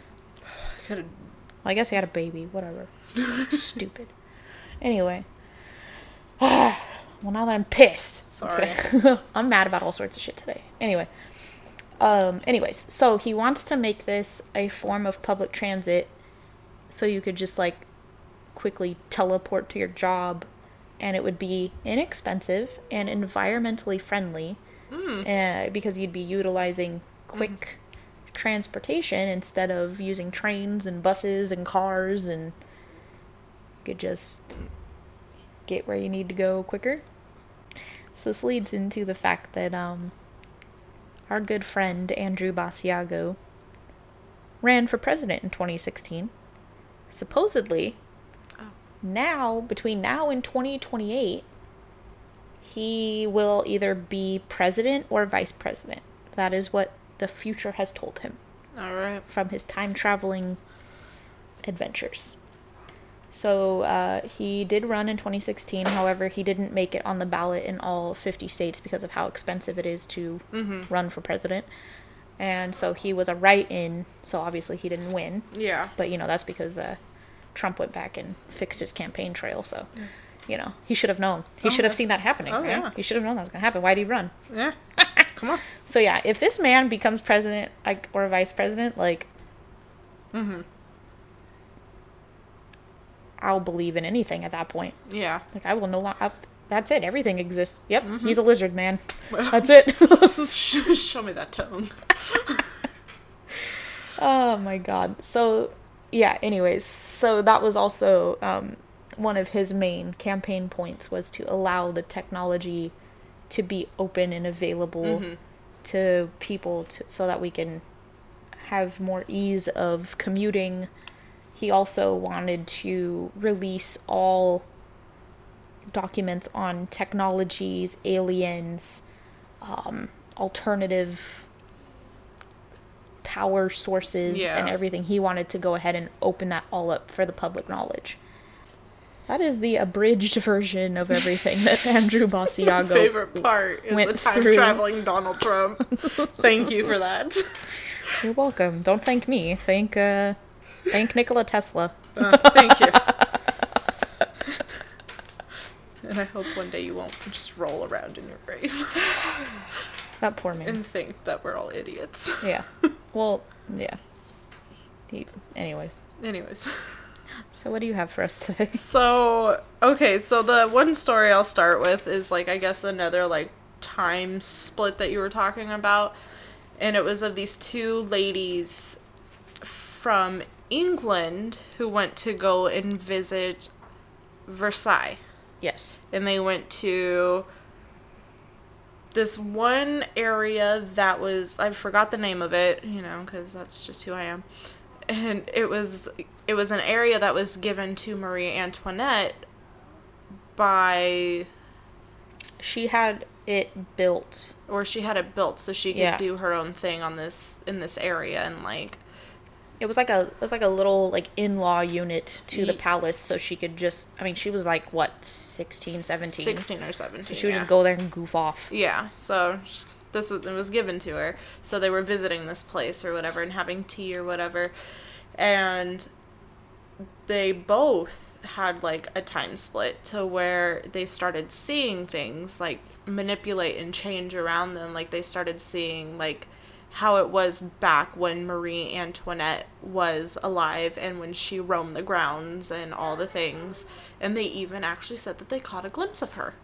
Well, I guess he had a baby. Whatever. Stupid. Anyway. well, now that I'm pissed. Sorry. I'm mad about all sorts of shit today. Anyway. Um. Anyways, so he wants to make this a form of public transit, so you could just like quickly teleport to your job, and it would be inexpensive and environmentally friendly, uh, because you'd be utilizing quick transportation instead of using trains and buses and cars and could just get where you need to go quicker. So this leads into the fact that um our good friend Andrew Basiago ran for president in 2016. Supposedly, Oh. now between now and 2028, he will either be president or vice president. That is what the future has told him Alright. from his time traveling adventures. So uh, he did run in 2016. However, he didn't make it on the ballot in all 50 states because of how expensive it is to run for president. And so he was a write-in. So obviously he didn't win. Yeah. But you know that's because uh, Trump went back and fixed his campaign trail. So you know he should have known. He Oh, should have seen that happening. Oh, right? yeah. He should have known that was going to happen. Why did he run? Yeah. Come on. So yeah, if this man becomes president like or vice president, like Mm-hmm. I'll believe in anything at that point. Yeah. Like I will no longer. That's it. Everything exists. Yep, Mm-hmm. he's a lizard man. That's it. Show me that tongue. oh my god. So yeah. Anyways, so that was also um, one of his main campaign points was to allow the technology to be open and available to people to, so that we can have more ease of commuting. He also wanted to release all documents on technologies, aliens, um, alternative power sources, Yeah. and everything. He wanted to go ahead and open that all up for the public knowledge. That is the abridged version of everything that Andrew Basiago Favorite part is went the time through. traveling Donald Trump. Thank you for that. You're welcome. Don't thank me. Thank uh thank Nikola Tesla. Uh, thank you. and I hope one day you won't just roll around in your grave That poor man. and think that we're all idiots. yeah. Well, yeah. He, anyways. Anyways. So what do you have for us today? So, okay, so the one story I'll start with is like I guess another like time split that you were talking about. And it was of these two ladies from England who went to go and visit Versailles. Yes. And they went to this one area that was I forgot the name of it, you know, cuz that's just who I am. And it was it was an area that was given to Marie Antoinette by She had it built. or she had it built so she could Yeah. do her own thing on this in this area and like It was like a it was like a little like in-law unit to the palace so she could just I mean she was like what 16 17 16 or 17 so she would yeah. just go there and goof off. Yeah, so this was it was given to her. So they were visiting this place or whatever and having tea or whatever, and they both had like a time split to where they started seeing things like manipulate and change around them. Like they started seeing like how it was back when Marie Antoinette was alive and when she roamed the grounds and all the things. And they even actually said that they caught a glimpse of her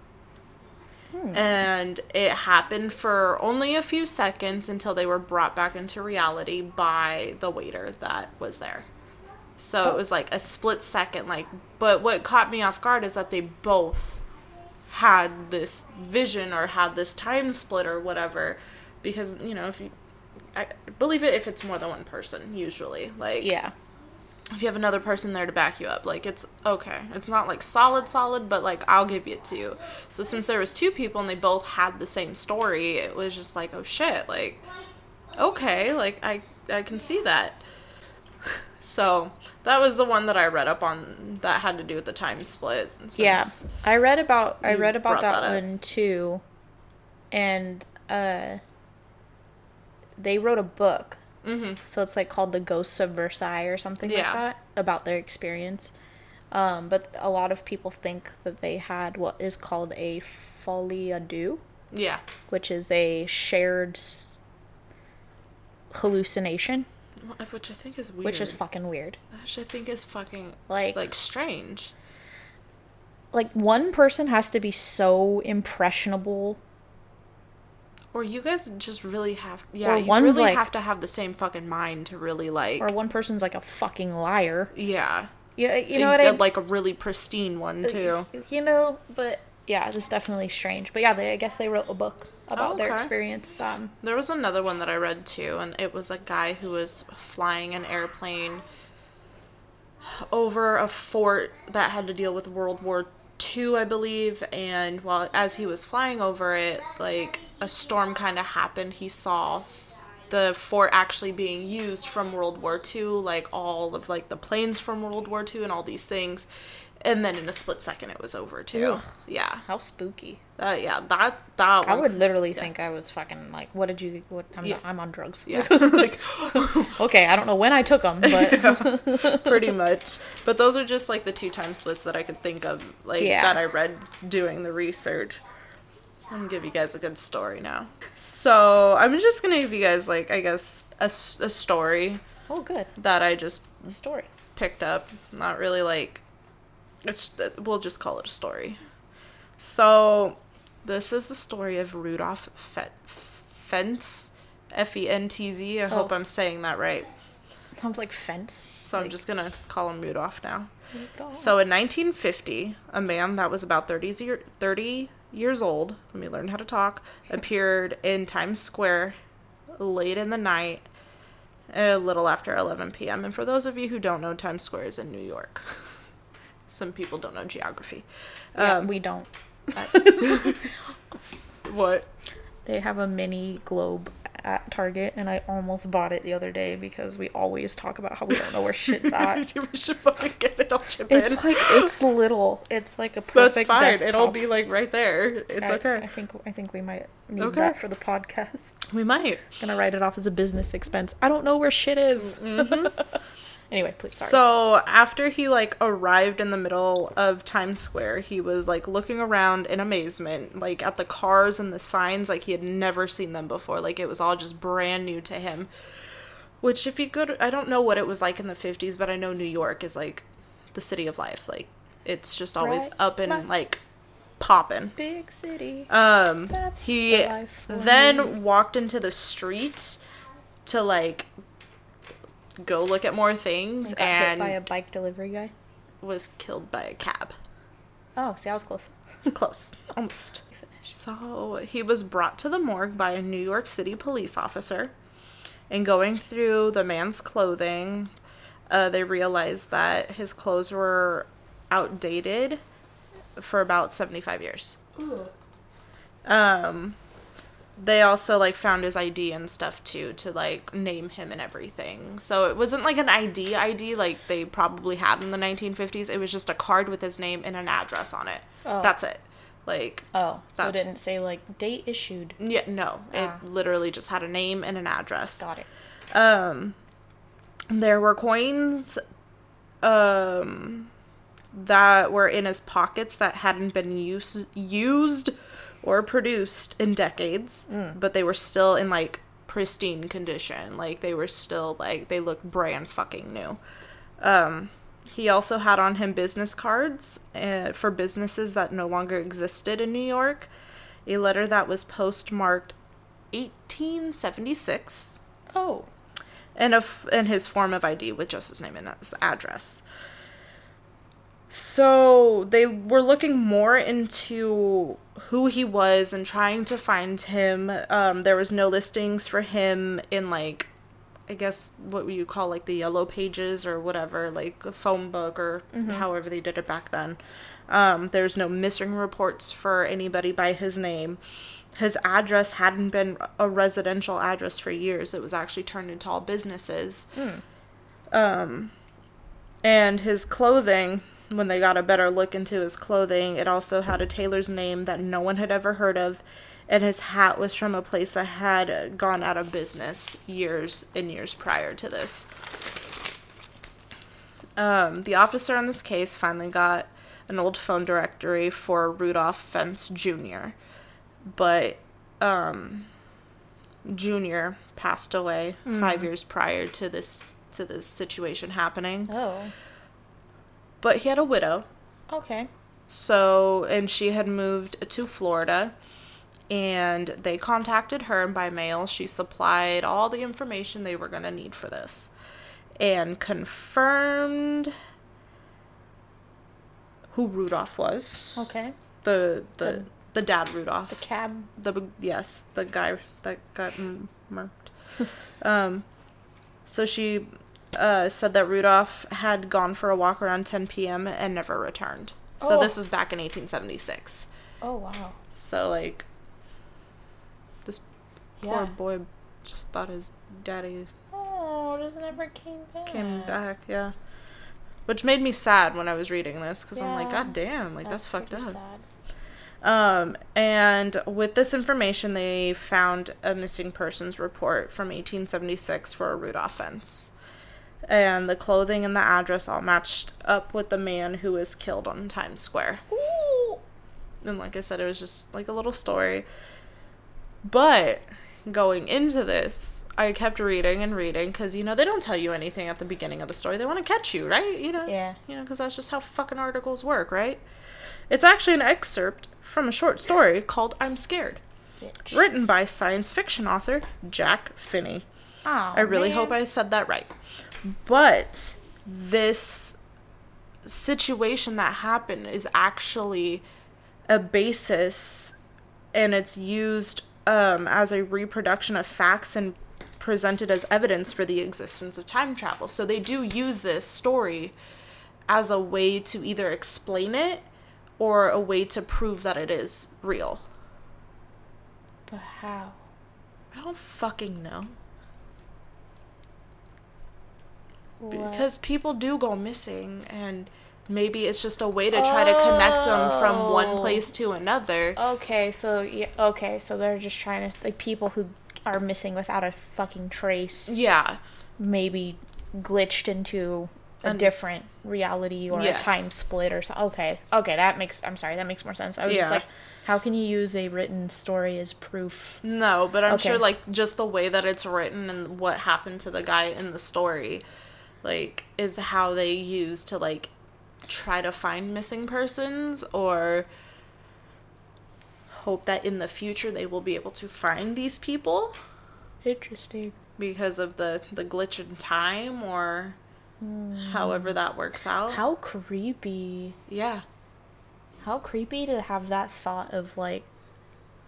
hmm. and it happened for only a few seconds until they were brought back into reality by the waiter that was there. So it oh. was like a split second like but what caught me off guard is that they both had this vision or had this time split or whatever because you know if you I believe it if it's more than one person usually like Yeah. if you have another person there to back you up like it's okay it's not like solid solid but like i'll give it to you so since there was two people and they both had the same story it was just like oh shit like okay like i i can see that so that was the one that i read up on that had to do with the time split Yeah. I read about I read about that, that one too. And uh they wrote a book. Mhm. So it's like called The Ghosts of Versailles or something Yeah. like that about their experience. Um but a lot of people think that they had what is called a folie à deux, yeah which is a shared s- hallucination, which i think is weird which is fucking weird. which i think is fucking Like like strange like one person has to be so impressionable or you guys just really have yeah Or you one's really like- have to have the same fucking mind to really like or one person's like a fucking liar. yeah Yeah, you know And- what I like a really pristine one too. You know, but yeah, it's definitely strange. But yeah, they, I guess they wrote a book about their okay. experience. Um, There was another one that I read too, and it was a guy who was flying an airplane over a fort that had to deal with World War II, I believe. And while as he was flying over it, like a storm kind of happened. He saw the fort actually being used from World War II, like all of like the planes from World War II and all these things. And then in a split second, it was over too. Ugh. Yeah, how spooky! uh, yeah, that that I one. would literally think I was fucking like, what did you? What? I'm Yeah. not, I'm on drugs. yeah, like okay, I don't know when I took them, but pretty much. But those are just like the two time splits that I could think of, like Yeah. that I read doing the research. I'm gonna give you guys a good story now. So I'm just gonna give you guys like I guess a story oh, good. that I just The story. picked up. Not really like it's we'll just call it a story. So this is the story of Rudolph Fet- Fentz, F E N T Z. I oh. hope Oh. I'm saying that right. Sounds like fence. So I'm just gonna call him Rudolph now. oh. So in 1950, a man that was about 30, year, 30 years old, let me learn how to talk, appeared in Times Square late in the night, a little after 11 p.m. And for those of you who don't know, Times Square is in New York. Some people don't know geography. yeah, Um, we don't. what? They have a mini globe at Target, and I almost bought it the other day because we always talk about how we don't know where shit's at. we should fucking get it. I'll chip It's in. like it's little. It's like a perfect. That's fine. desktop. It'll be like right there. It's I, okay. I think I think we might need Okay. that for the podcast. we might. Gonna write it off as a business expense. I don't know where shit is. Anyway, please. Sorry. So after he like arrived in the middle of Times Square, he was like looking around in amazement, like at the cars and the signs, like he had never seen them before. Like it was all just brand new to him. Which, if you go I don't know what it was like in the fifties, but I know New York is like the city of life. Like it's just always Bright up and like popping. big city. Um, That's he the then me. walked into the street to like go look at more things hit and by a bike delivery guy. was killed by a cab. Oh, see, I was close. Close, almost. So he was brought to the morgue by a New York City police officer. And going through the man's clothing, uh, they realized that his clothes were outdated for about 75 years. Um, they also like found his ID and stuff too to like name him and everything. So it wasn't like an ID ID like they probably had in the 1950s. It was just a card with his name and an address on it. Oh. That's it. Like Oh, so it didn't say like date issued. yeah, no. Ah. It literally just had a name and an address. Got it. Um, there were coins, um, that were in his pockets that hadn't been use- used or produced in decades, but they were still in like pristine condition. Like they were still like they looked brand fucking new. Um, he also had on him business cards uh, for businesses that no longer existed in New York. A letter that was postmarked 1876 Oh, and a f- and his form of ID with just his name and his address. So they were looking more into who he was and trying to find him. Um, there was no listings for him in like, I guess what would you call like the yellow pages or whatever, like a phone book or however they did it back then. Um, there's no missing reports for anybody by his name. His address hadn't been a residential address for years. It was actually turned into all businesses. Um, and his clothing, when they got a better look into his clothing, it also had a tailor's name that no one had ever heard of. And his hat was from a place that had gone out of business years and years prior to this. Um, the officer on this case finally got an old phone directory for Rudolph Fentz Jr. But um, Jr. passed away five years prior to this to this situation happening. oh, But he had a widow, okay. so and she had moved to Florida, and they contacted her and by mail she supplied all the information they were gonna need for this, and confirmed who Rudolph was. Okay. The the The- the dad Rudolph. The cab. the yes the guy that got marked um so she uh, said that rudolph had gone for a walk around 10 p.m and never returned so Oh. this was back in 1876 Oh wow. so like this Yeah. poor boy just thought his daddy Oh, just never came back. came back yeah which made me sad when i was reading this because i'm like Yeah. god damn like that's, fucked up sad. Um, and with this information, they found a missing persons report from 1876 for a Rudolph Fentz. And the clothing and the address all matched up with the man who was killed on Times Square. Ooh. And like I said, it was just like a little story. But going into this, I kept reading and reading because, you know, they don't tell you anything at the beginning of the story. They want to catch you, right? You know? Yeah. You know, because that's just how fucking articles work, right? It's actually an excerpt from a short story called I'm Scared, Bitch. written by science fiction author Jack Finney. Aw, I really man. hope I said that right. But this situation that happened is actually a basis and it's used um, as a reproduction of facts and presented as evidence for the existence of time travel. So they do use this story as a way to either explain it or a way to prove that it is real. But how? I don't fucking know. Because people do go missing, and maybe it's just a way to try to connect them from one oh. place to another. Okay, so yeah, okay, so they're just trying to like people who are missing without a fucking trace, Yeah. maybe glitched into a And- different reality or Yes. a time split or so. Okay, okay, that makes. I'm sorry, that makes more sense. I was just like, how can you use a written story as proof? No, but I'm sure like just the way that it's written and what happened to the guy in the story, like, is how they use to like try to find missing persons or hope that in the future they will be able to find these people Interesting. because of the the glitch in time or hmm. however that works out. How creepy. yeah. How creepy to have that thought of like,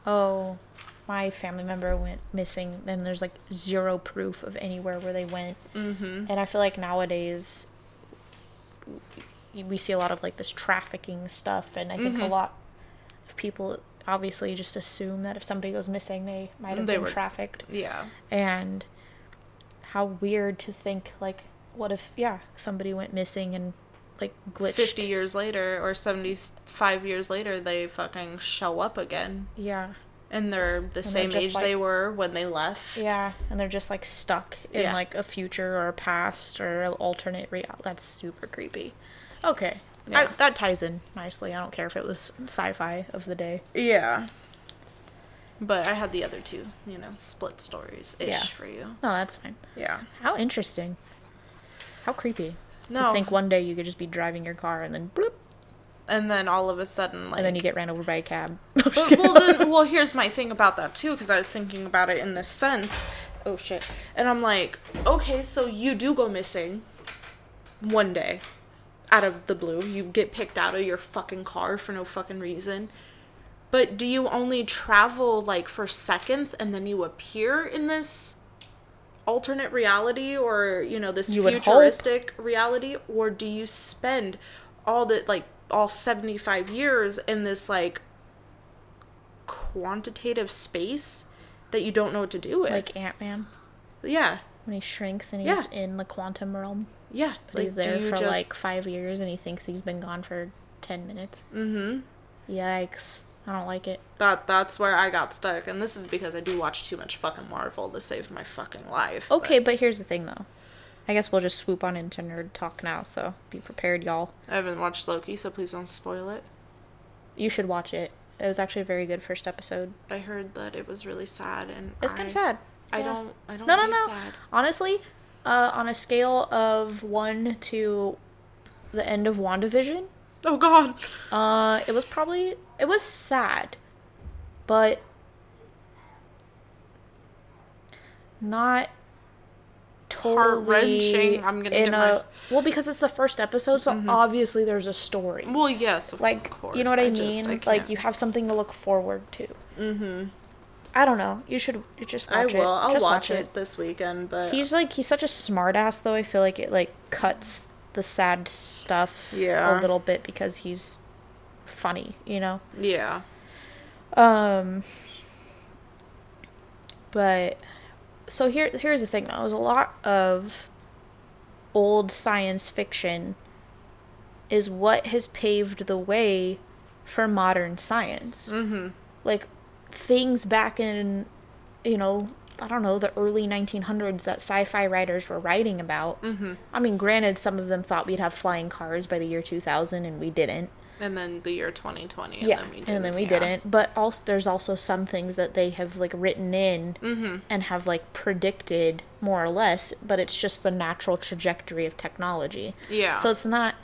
oh, my family member went missing, and there's like zero proof of anywhere where they went. Mhm. And I feel like nowadays we see a lot of like this trafficking stuff, and I think a Mhm. lot of people obviously just assume that if somebody goes missing, they might have They been were- trafficked. Yeah. And how weird to think like, what if yeah somebody went missing and like glitched? 50 years later or 75 years later they fucking show up again Yeah. And they're the they're same just, age they were when they left. Yeah, and they're just like stuck in Yeah. like a future or a past or an alternate reality. That's super creepy. Okay, Yeah. I, that ties in nicely. I don't care if it was sci-fi of the day. Yeah. But I had the other two, you know, split stories ish Yeah. for you. No, that's fine. Yeah. How interesting. How creepy. No. To think one day you could just be driving your car and then bloop, And then all of a sudden, like. and then you get ran over by a cab. But, well, then, well, here's my thing about that too, because I was thinking about it in this sense. Oh shit! And I'm like, okay, so you do go missing one day, out of the blue. You get picked out of your fucking car for no fucking reason. But do you only travel like for seconds and then you appear in this alternate reality or you know this You futuristic reality, or do you spend all the like all 75 years in this like quantitative space that you don't know what to do with. like Ant Man yeah, when he shrinks and he's Yeah. in the quantum realm. yeah. But he's there for just- like five years and he thinks he's been gone for ten minutes. Mhm. Yikes! I don't like it. That that's where I got stuck, and this is because I do watch too much fucking Marvel to save my fucking life. but Okay, but here's the thing though. I guess we'll just swoop on into nerd talk now, so be prepared, y'all. I haven't watched Loki, so please don't spoil it. You should watch it. It was actually a very good first episode. I heard that it was really sad, and It's kind of sad. I Yeah. don't. I don't No, no, no. sad. Honestly, uh, on a scale of one to the end of WandaVision, Oh God. uh, it was probably it was sad, but not totally Heart-wrenching. I'm gonna in get a my- Mm-hmm. well because it's the first episode, so obviously there's a story. Well, yes, of like course. you know what I, just- mean? I like you have something to look forward to. Mm-hmm. I don't know. You should you just I will. it. I'll Just watch it. this weekend, but He's like he's such a smartass though. I feel like it like cuts the sad stuff Yeah. a little bit because he's funny, you know. yeah. Um but so here here's the thing though. There's a lot of old science fiction is what has paved the way for modern science. Mm-hmm. Like things back in you know, I don't know, the early 1900s that sci-fi writers were writing about. Mm-hmm. I mean, granted some of them thought we'd have flying cars by the year 2000 and we didn't. And then the year 2020, and yeah, then we didn't. and then we yeah. didn't. But also, there's also some things that they have like written in Mm-hmm. and have like predicted more or less, but it's just the natural trajectory of technology. Yeah. So it's not.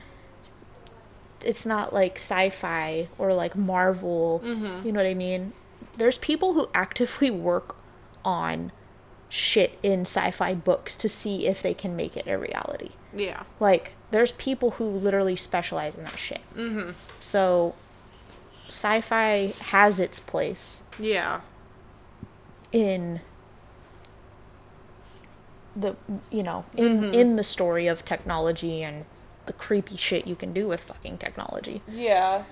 It's not like sci-fi or like Marvel. Mhm. You know what I mean? There's people who actively work on shit in sci-fi books to see if they can make it a reality. yeah. Like, there's people who literally specialize in that shit. Mm-hmm. So, sci-fi has its place Yeah. in the you know in Mhm. in the story of technology and the creepy shit you can do with fucking technology Yeah.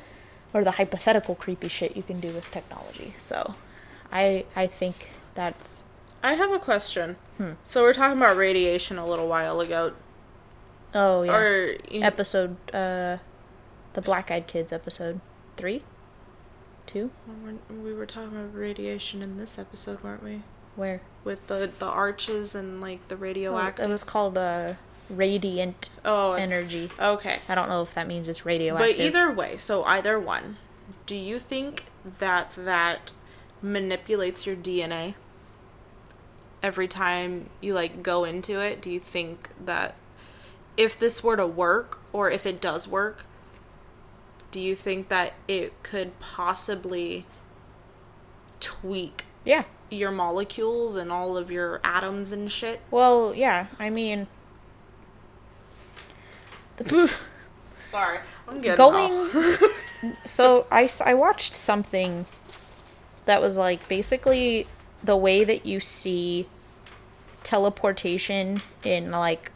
or the hypothetical creepy shit you can do with technology. So, I I think that's I have a question. Hmm. So we're talking about radiation a little while ago, Oh yeah. or you- episode uh the Black Eyed Kids episode. 3? 2? We're- were talking about radiation in this episode, weren't we? Where? With the the arches and like the Oh, radioactive. it was called uh radiant oh, energy. okay. I don't know if that means it's radioactive. But either way, so either one, do you think that that manipulates your DNA every time you like go into it? Do you think that if this were to work or if it does work, do you think that it could possibly tweak Yeah. your molecules and all of your atoms and shit? Well, yeah. I mean the Sorry, I'm getting going so I I watched something that was like basically the way that you see teleportation in like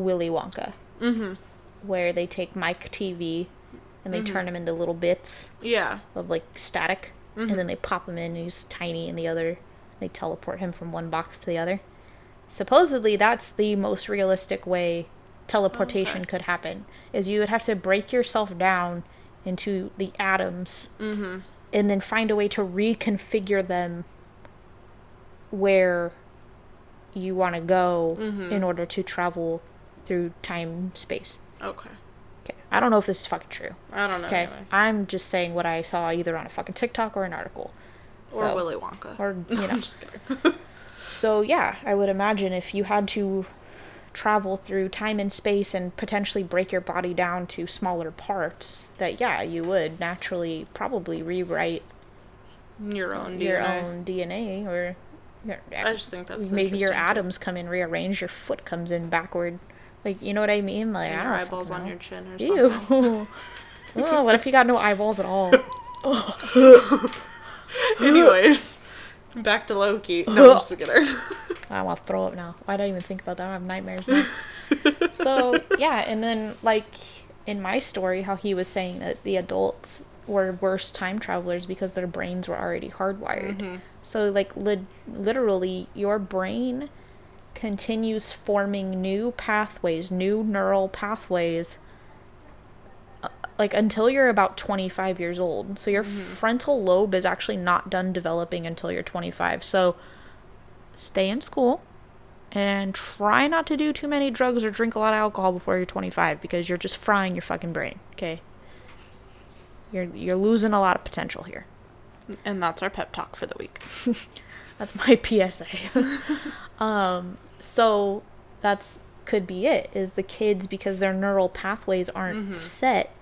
willy wonka Mm-hmm. where they take Mike Teavee and they turn him into little bits Yeah. of like static and then they pop him in and he's tiny in the other they teleport him from one box to the other supposedly that's the most realistic way teleportation Okay. could happen is you would have to break yourself down into the atoms Mm-hmm. and then find a way to reconfigure them where you want to go Mhm. in order to travel through time space Okay. okay i don't know if this is fucking true I don't know. Okay, anyway. I'm just saying what I saw either on a fucking TikTok or an article. Or So- Willy Wonka. Or you know. I'm just kidding. so yeah, I would imagine if you had to travel through time and space and potentially break your body down to smaller parts, that yeah, you would naturally probably rewrite your own DNA. your own DNA or your, I just think that's maybe your atoms come in rearranged, your foot comes in backward. Like you know what I mean? Like I your eyeballs on your chin or something. Ew. oh, what if you got no eyeballs at all? Anyways, back to Loki. No, I'm just kidding. I want to throw up now. Why did I even think about that? I have nightmares now. so yeah, and then like in my story, how he was saying that the adults were worse time travelers because their brains were already hardwired. Mm-hmm. So like li- literally, your brain continues forming new pathways, new neural pathways. uh, Like until you're about 25 years old. So your frontal lobe is actually not done developing until you're 25. So stay in school and try not to do too many drugs or drink a lot of alcohol before you're 25 because you're just frying your fucking brain, okay? You're you're losing a lot of potential here. and that's our pep talk for the week. That's my PSA. um so that's could be it is the kids because their neural pathways aren't set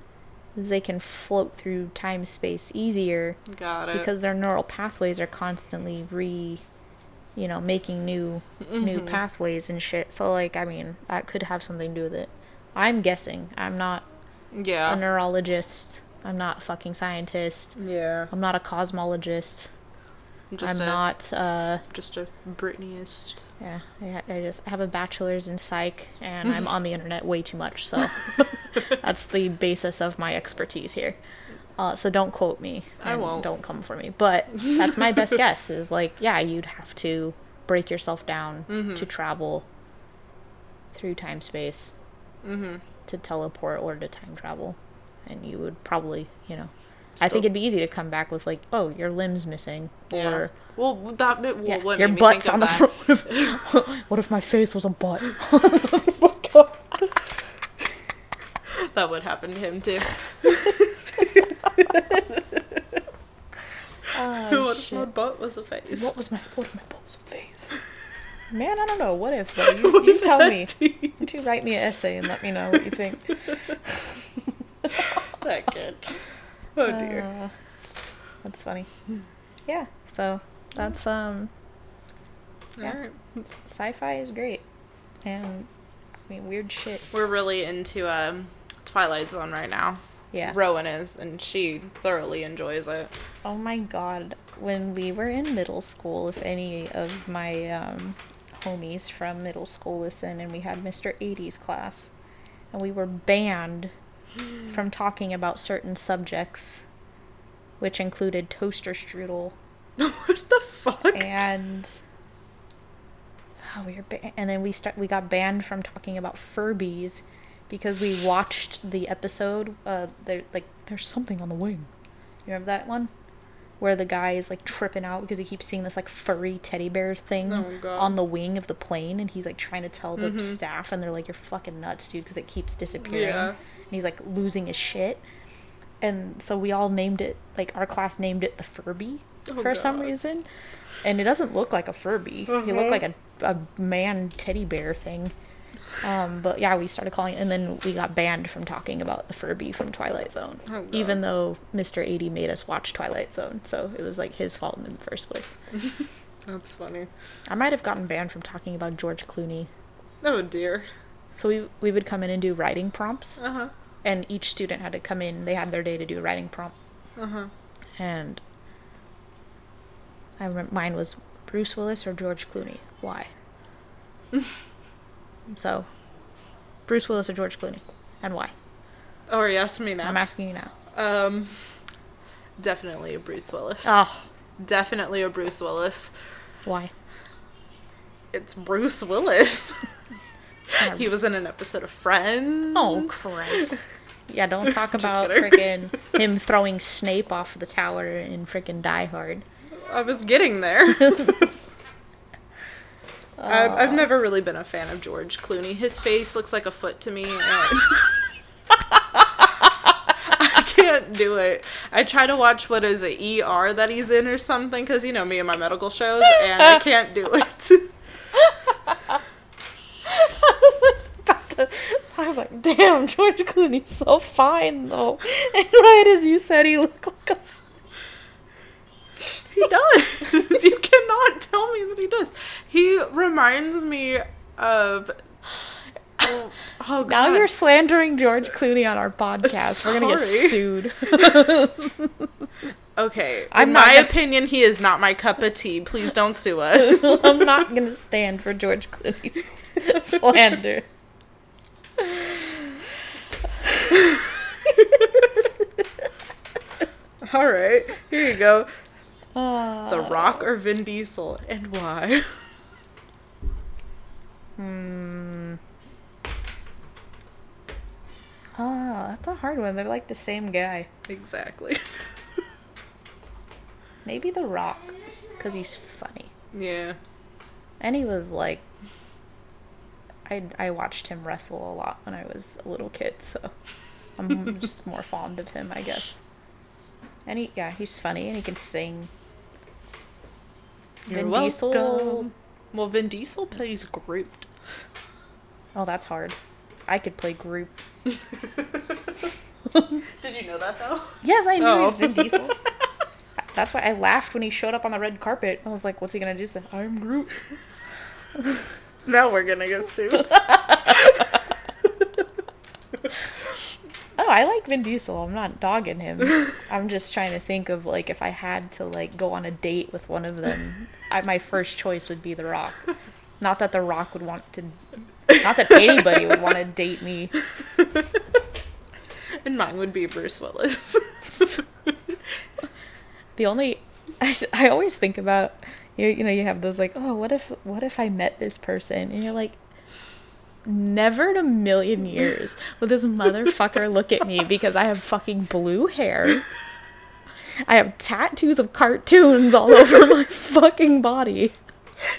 they can float through time space easier Got it. because their neural pathways are constantly re you know making new new pathways and shit. So like i mean that could have something to do with it. I'm guessing. I'm not yeah. a neurologist. I'm not a fucking scientist. Yeah. i'm not a cosmologist. Just i'm a, not uh just a Britneyist. Yeah I, I just have a bachelor's in psych and i'm on the internet way too much so that's the basis of my expertise here uh, so don't quote me I won't. don't come for me but that's my best guess is like yeah you'd have to break yourself down Mm-hmm. to travel through time space Mm-hmm. to teleport or to time travel and you would probably you know i think it'd be easy to come back with like oh your limbs missing Yeah. or Well, that bit. Well, yeah, your butt's on the front. What if, what if my face was a butt? That would happen to him too. Oh, what if my butt was a face? What was my what if my butt was a face? Man, I don't know. What if? Though? You, you tell me. Why don't you write me an essay and let me know what you think? that kid. Oh dear. Uh, that's funny. Yeah. So that's um, yeah. Alright. sci-fi is great, and I mean weird shit. We're really into um, Twilight Zone right now. Yeah. Rowan is, and she thoroughly enjoys it. Oh my god, when we were in middle school, if any of my um, homies from middle school listen, and we had Mr. 80s class, and we were banned from talking about certain subjects, which included toaster strudel what the fuck? and oh, we were ba- and then we start we got banned from talking about Furbies because we watched the episode. Uh, there like there's something on the wing. You remember that one? Where the guy is like tripping out because he keeps seeing this like furry teddy bear thing Oh, on the wing of the plane, and he's like trying to tell the staff, and they're like, "You're fucking nuts, dude," because it keeps disappearing. Yeah. And he's like losing his shit, and so we all named it like our class named it the Furby Oh, for some reason, and it doesn't look like a Furby. He Uh-huh. looked like a a man teddy bear thing. Um, but yeah, we started calling it, and then we got banned from talking about the Furby from Twilight Zone, Oh, even though Mr. 80 made us watch Twilight Zone, so it was like his fault in the first place. That's funny. I might have gotten banned from talking about George Clooney. Oh dear. So we we would come in and do writing prompts, Uh huh. and each student had to come in. They had their day to do a writing prompt, Uh huh. and I remember mine was Bruce Willis or George Clooney. Why? so, Bruce Willis or George Clooney, and why? Oh, are you asking me now? I'm asking you now. Um, definitely a Bruce Willis. Oh, Definitely a Bruce Willis. why? It's Bruce Willis. he was in an episode of Friends. Oh Christ! Yeah, don't talk about freaking him throwing Snape off the tower in freaking Die Hard. I was getting there. I've, I've never really been a fan of George Clooney. His face looks like a foot to me, and I can't do it. I try to watch what is it ER that he's in or something because you know me and my medical shows, and I can't do it. I was just about to. So I'm like, damn, George Clooney's so fine though. And right as you said, he looked like a. He does. you cannot tell me that he does. He reminds me of. Oh, oh God. Now you're slandering George Clooney on our podcast. We're gonna get sued. Okay. I'm in my gonna- opinion, he is not my cup of tea. Please don't sue us. I'm not gonna stand for George Clooney's slander. All right. Here you go. Uh, The Rock or Vin Diesel, and why? Hmm. Oh, that's a hard one. They're like the same guy. Exactly. Maybe The Rock, because he's funny. Yeah. And he was like, I I watched him wrestle a lot when I was a little kid, so I'm just more fond of him, I guess. And he, yeah, he's funny and he can sing. You're Vin welcome. Diesel. Well, Vin Diesel plays Groot. Oh, that's hard. I could play Groot. Did you know that though? Yes, I knew Oh. Vin Diesel. That's why I laughed when he showed up on the red carpet. I was like, "What's he gonna do?" Say, "I'm Groot." Now we're gonna get sued. I like Vin Diesel. I'm not dogging him. I'm just trying to think of like if I had to like go on a date with one of them, I, my first choice would be The Rock. Not that The Rock would want to. Not that anybody would want to date me. and mine would be Bruce Willis. The only I, I always think about you you know you have those like oh what if what if I met this person and you're like never in a million years would this motherfucker look at me because I have fucking blue hair. I have tattoos of cartoons all over my fucking body.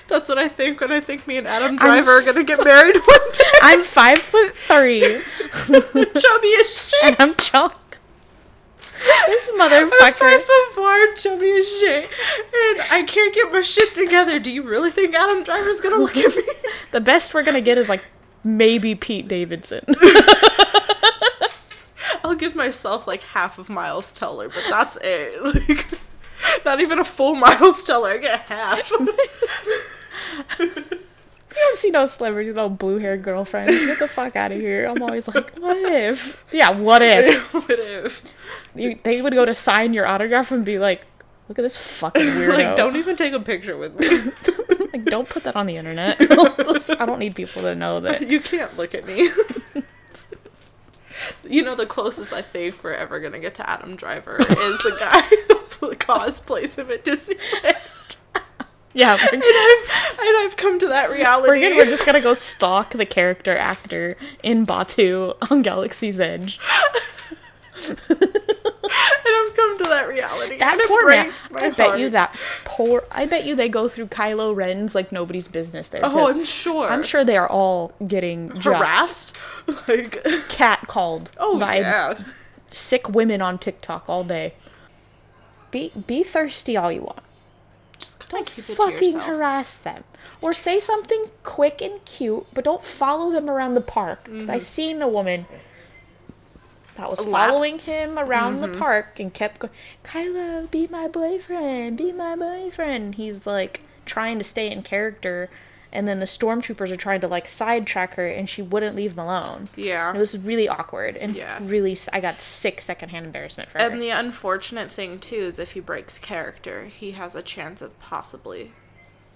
That's what I think when I think me and Adam Driver are gonna get married one day. I'm five foot three chubby as shit. and I'm chunk. This motherfucker. I'm five foot four, and chubby as shit, and I can't get my shit together. Do you really think Adam Driver's gonna look at me? The best we're gonna get is like maybe Pete Davidson. I'll give myself like half of Miles Teller, but that's it. Like, not even a full Miles Teller. I get half. You don't see no celebrities, no blue haired girlfriends. Get the fuck out of here. I'm always like, what if? Yeah, what if? what if? You, they would go to sign your autograph and be like, look at this fucking weirdo. Like, don't even take a picture with me. like, don't put that on the internet. I don't need people to know that. you can't look at me. you know, the closest I think we're ever gonna get to Adam Driver is the guy that cosplays him at Disneyland. Yeah, And I've, And I've come to that reality. We're, we're just gonna go stalk the character actor in Batuu on Galaxy's Edge. and I've come to that reality. That poor man. I bet you that poor. I bet you they go through Kylo Ren's like nobody's business there. Oh, I'm sure. I'm sure they are all getting harassed. Like, cat called oh by yeah. sick women on TikTok all day. Be be thirsty all you want. Just Don't of keep it fucking harass them. Or say something quick and cute, but don't follow them around the park. Because I've mm-hmm. seen a woman that was Mm-hmm. Lap? Mm-hmm. following him around the park and kept going, Kylo, be my boyfriend, be my boyfriend. He's like trying to stay in character, and then the stormtroopers are trying to like sidetrack her, and she wouldn't leave him alone. Yeah. It was really awkward and Yeah. really. I got sick secondhand embarrassment for her. And the unfortunate thing too is if he breaks character, he has a chance of possibly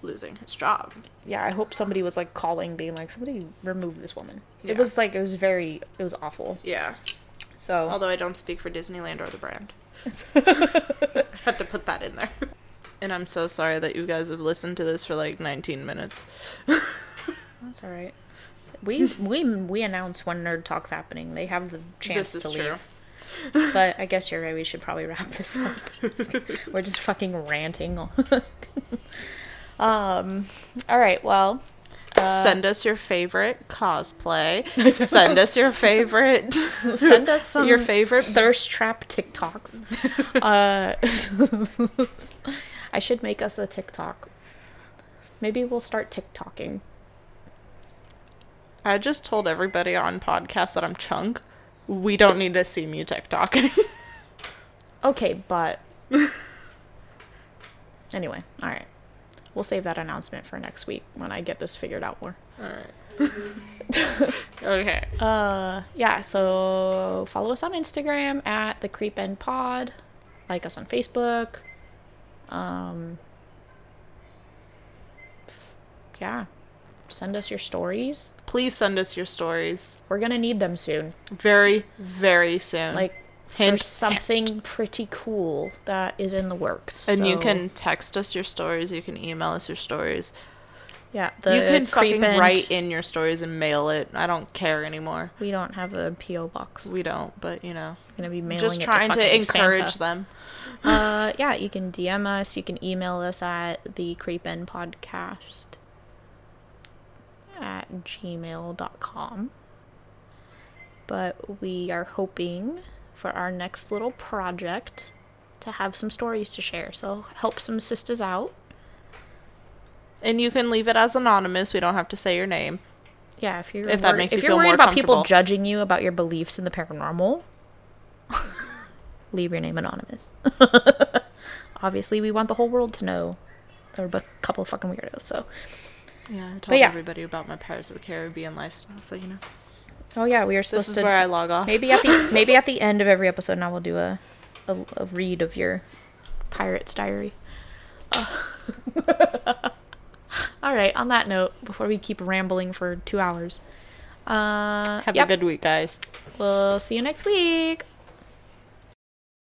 losing his job. yeah, I hope somebody was like calling, being like, somebody remove this woman. Yeah. It was like it was very, it was awful. Yeah. So Although I don't speak for Disneyland or the brand. I had to put that in there. And I'm so sorry that you guys have listened to this for like 19 minutes. that's all right. We we we announce when Nerd Talk's happening. They have the chance This to is leave. true. But I guess you're right. We should probably wrap this up. We're just fucking ranting. um. All right. Well. Send us your favorite cosplay. Send us your favorite Send us some your favorite thirst trap TikToks. uh, I should make us a TikTok. Maybe we'll start TikToking. I just told everybody on podcast that I'm chunk. We don't need to see me TikToking. Okay, but anyway, all right. We'll save that announcement for next week when I get this figured out more. Alright. okay. Uh, yeah. So follow us on Instagram at the Creep End Pod. Like us on Facebook. Um. Yeah. Send us your stories. Please send us your stories We're gonna need them soon. very, very soon. Like Hint, something pretty cool that is in the works. and you can text us your stories. You can email us your stories. yeah. The you can fucking write in your stories and mail it. I don't care anymore. We don't have a PO box. We don't, but you know, We're gonna be mailing just trying to, fucking encourage Santa. them. uh, yeah, you can DM us. You can email us at the Creep End Podcast at gmail.com. But we are hoping for our next little project to have some stories to share. So help some sisters out. And you can leave it as anonymous. We don't have to say your name. Yeah, if you're If that wor- makes if you you're feel worried more about people judging you about your beliefs in the paranormal, leave your name anonymous. Obviously, we want the whole world to know. They're a couple of fucking weirdos. So, Yeah, I told yeah. everybody about my Pirates of the Caribbean lifestyle, so you know. Oh yeah, we are supposed to. This supposed is to where I log off. maybe at the maybe at the end of every episode. Now we'll do a a, a read of your pirate's diary. All right. On that note, before we keep rambling for two hours, uh, Have yep, a good week, guys. We'll see you next week.